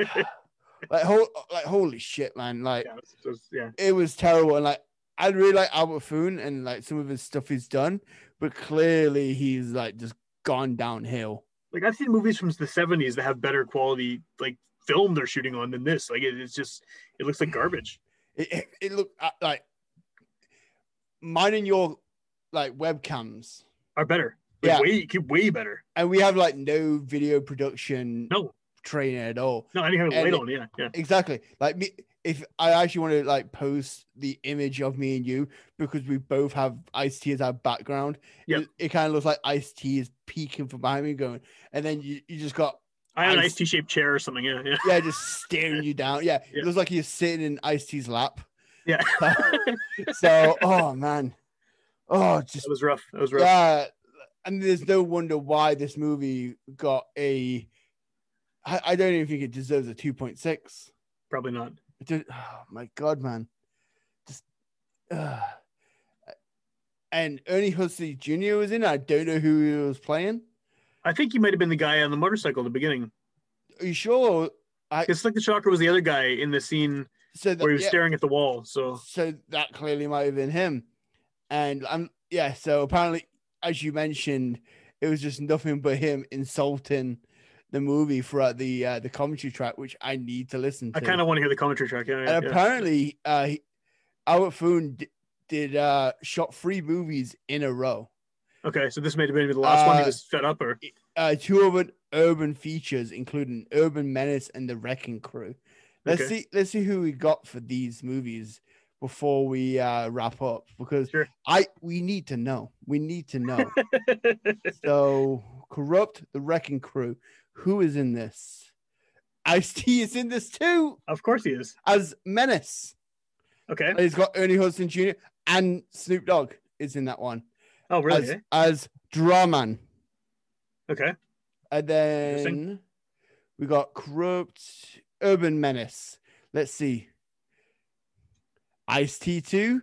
like, ho- like holy shit, man! Like yeah, it's- it's- yeah. it was terrible, and like I really like Albert Pyun and like some of his stuff he's done, but clearly he's like just gone downhill. Like I've seen movies from the seventies that have better quality like film they're shooting on than this. Like it, it's just it looks like garbage. It, it, it looked uh, like mine and your like webcams, Are better. Like, Yeah. Way way better. and we have like no video production No. training at all. No, I didn't have a light on. Yeah. Yeah. Exactly. Like me, if I actually want to like post the image of me and you because we both have Ice T as our background, Yep. it, it kind of looks like Ice T is peeking from behind me, going, and then you, you just got I had an Ice- nice T-shaped chair or something. Yeah. Yeah. yeah, just staring you down. Yeah, Yeah. it looks like you're sitting in Ice T's lap. Yeah. so, oh man, oh, just That was rough. That was rough. yeah, and there's no wonder why this movie got a. I, I don't even think it deserves a two point six. Probably not. Oh my god, man! Just. Uh, and Ernie Hudson Jr. was in. I don't know who he was playing. I think he might have been the guy on the motorcycle at the beginning. Are you sure? It's like the shocker was the other guy in the scene So that, where he was yeah, staring at the wall. So so that clearly might have been him. And I'm yeah. So apparently, as you mentioned, it was just nothing but him insulting the movie throughout the uh, the commentary track, which I need to listen to. I kind of want to hear the commentary track. Yeah, yeah, and yeah. apparently, uh, Albert Pyun d- did uh, shot three movies in a row. Okay, so this may have been the last one. He Uh, was fed up, or Uh, two of it urban features, including Urban Menace and The Wrecking Crew. Let's Okay. see. Let's see who we got for these movies before we uh, wrap up, because Sure. I we need to know. We need to know. so, corrupt The Wrecking Crew. Who is in this? Ice T is in this too of course he is. as Menace. Okay. And he's got Ernie Hudson Jr. and Snoop Dogg is in that one Oh, really? as, eh? as Drawman. Okay. And then we got Corrupt Urban Menace. Let's see. Ice T2,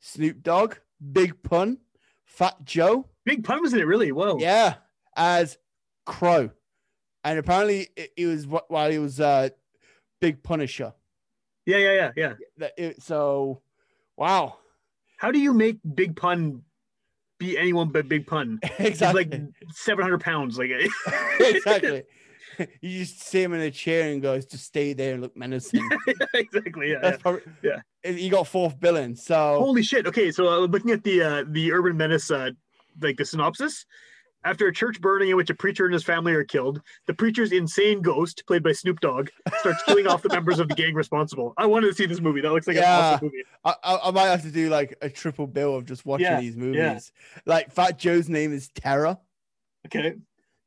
Snoop Dogg, Big Pun, Fat Joe. Big pun was in it, really? Whoa. Yeah, as Crow. And apparently it, it was while he was uh Big Punisher. Yeah, yeah, yeah, yeah. It, so wow. How do you make Big Pun be anyone but Big Pun? He's like 700 pounds. Like, exactly. You just see him in a chair and goes, just stay there and look menacing. exactly. Yeah. yeah. Probably Yeah. And He got fourth billing. So Holy shit. Okay, so uh, looking at the uh, the Urban Menace, uh, like the synopsis. After a church burning in which a preacher and his family are killed, the preacher's insane ghost, played by Snoop Dogg, starts killing off the members of the gang responsible. I wanted to see this movie. That looks like an awesome movie. I, I, I might have to do like a triple bill of just watching Yeah, these movies. Like Fat Joe's name is Terror. Okay.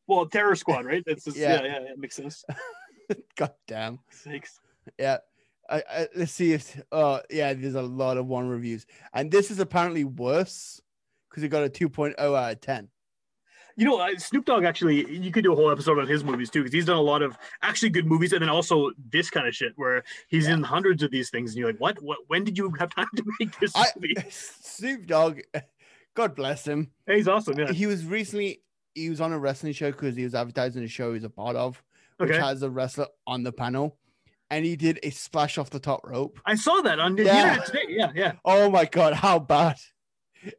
Well, Terror Squad, right? That's just, Yeah. yeah. yeah, yeah, it makes sense. God damn. Sakes. Yeah. I, I, let's see if uh yeah, there's a lot of one reviews. And this is apparently worse because it got a 2.0 out of 10. You know, uh, Snoop Dogg actually, you could do a whole episode on his movies too, because he's done a lot of actually good movies, and then also this kind of shit where he's in hundreds of these things, and you're like, what? What? When did you have time to make this I movie? Snoop Dogg, God bless him. He's awesome. Yeah. He was recently he was on a wrestling show because he was advertising a show he's a part of, which Okay. has a wrestler on the panel, and he did a splash off the top rope. I saw that on the Yeah. internet today. Yeah, yeah. Oh my god, how bad!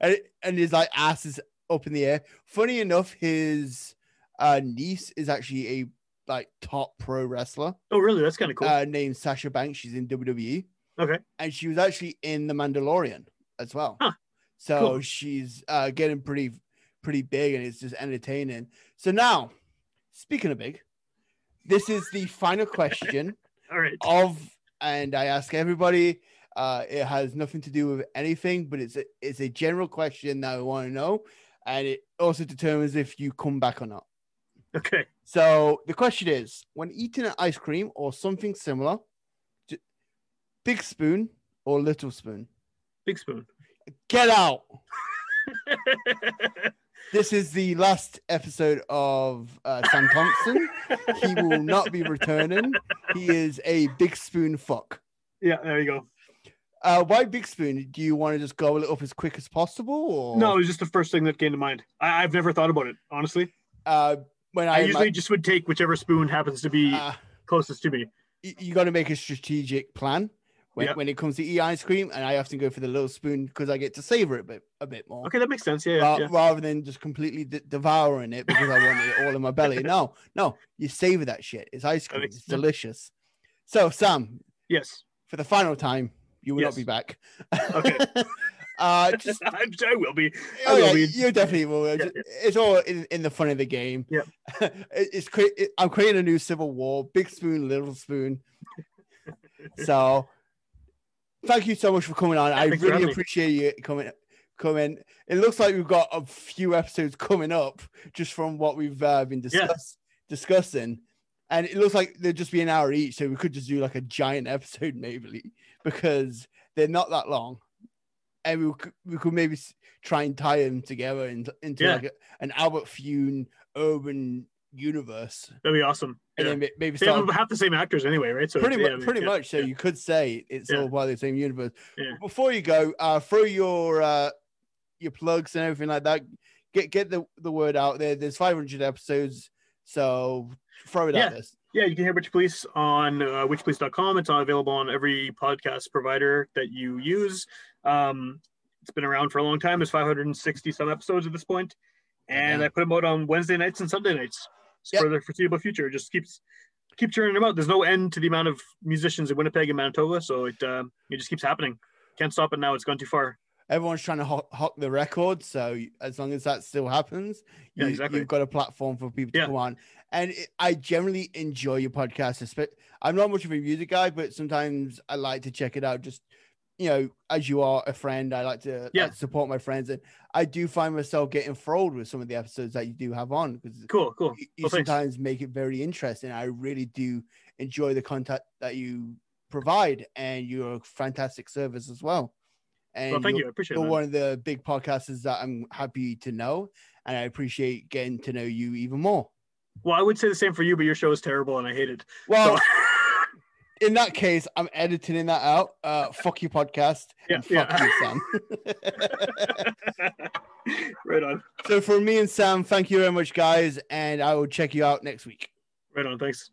And, and his like ass is up in the air. Funny enough, his uh, niece is actually a like top pro wrestler Oh, really? That's kind of cool. uh, named Sasha Banks. She's in WWE, okay. and she was actually in The Mandalorian as well. Huh. So Cool. she's uh, getting pretty pretty big, and it's just entertaining. So now, speaking of big, this is the final question All right. of and I ask everybody. Uh, it has nothing to do with anything, but it's a it's a general question that I want to know, and it also determines if you come back or not. Okay. So the question is: When eating an ice cream or something similar, big spoon or little spoon? Big spoon. Get out! This is the last episode of uh, Sam Thompson. he will not be returning. He is a big spoon fuck. yeah, there you go. Uh, why big spoon? Do you want to just go a little up as quick as possible, or No, it was just the first thing that came to mind. I, I've never thought about it, honestly. Uh, when I, I, usually just would take whichever spoon happens to be uh, closest to me. you got to make a strategic plan when, Yeah. when it comes to eat ice cream, and I often go for the little spoon because I get to savor it a bit, a bit more. Okay, that makes sense. Yeah, ra- yeah. Rather than just completely de- devouring it because I want it all in my belly. No, no, you savor that shit. It's ice cream. It's sense. delicious. So, Sam, Yes. for the final time, you will Yes. not be back. Okay. uh, just I'm sure I will be. I Oh will yeah, be. you definitely will. Yeah, It's- It's all in, in the fun of the game. Yeah. It's cre- it, I'm creating a new civil war. Big spoon, little spoon. so, thank you so much for coming on. I thanks for having really appreciate you coming. Coming. It looks like we've got a few episodes coming up just from what we've uh, been Yeah. discussing, and it looks like they'd just be an hour each. So we could just do like a giant episode maybe because they're not that long, and we could, we could maybe try and tie them together into, into Yeah. like a, an Albert Pyun urban universe, That'd be awesome. and Yeah. then ma- maybe start half the same actors anyway, right? So pretty yeah, I much, mean, pretty yeah, much. So you could say it's all part of the same universe. Before you go, uh, throw your uh, your plugs and everything like that. Get get the, the word out there. There's 500 episodes, so throw it Yeah. out there. Yeah, you can hear Witch Police on uh, witchpolice.com. It's available on every podcast provider that you use. Um, it's been around for a long time. There's 560 some episodes at this point, and Yeah. I put them out on Wednesday nights and Sunday nights Yep. for the foreseeable future. It just keeps keep churning them out. There's no end to the amount of musicians in Winnipeg and Manitoba, so it uh, it just keeps happening. Can't stop it now. It's gone too far. Everyone's trying to hawk, hawk the record, so as long as that still happens, Yeah, you, exactly. you've got a platform for people to Yeah. come on. And it, I generally enjoy your podcast. I'm not much of a music guy, but sometimes I like to check it out. Just you know, as you are a friend, I like to, Yeah. like to support my friends, and I do find myself getting enthralled with some of the episodes that you do have on because Cool, cool. you, you Well, thanks. sometimes make it very interesting. I really do enjoy the content that you provide, and you're a fantastic service as well. And Well, thank you're. I appreciate you're it. one of the big podcasters that I'm happy to know, and I appreciate getting to know you even more. Well, I would say the same for you, but your show is terrible and I hate it. Well, So- in that case, I'm editing that out. Uh, fuck your podcast. Yeah, fuck yeah. you, Sam. right on. so, for me and Sam, thank you very much, guys, and I will check you out next week. Right on. Thanks.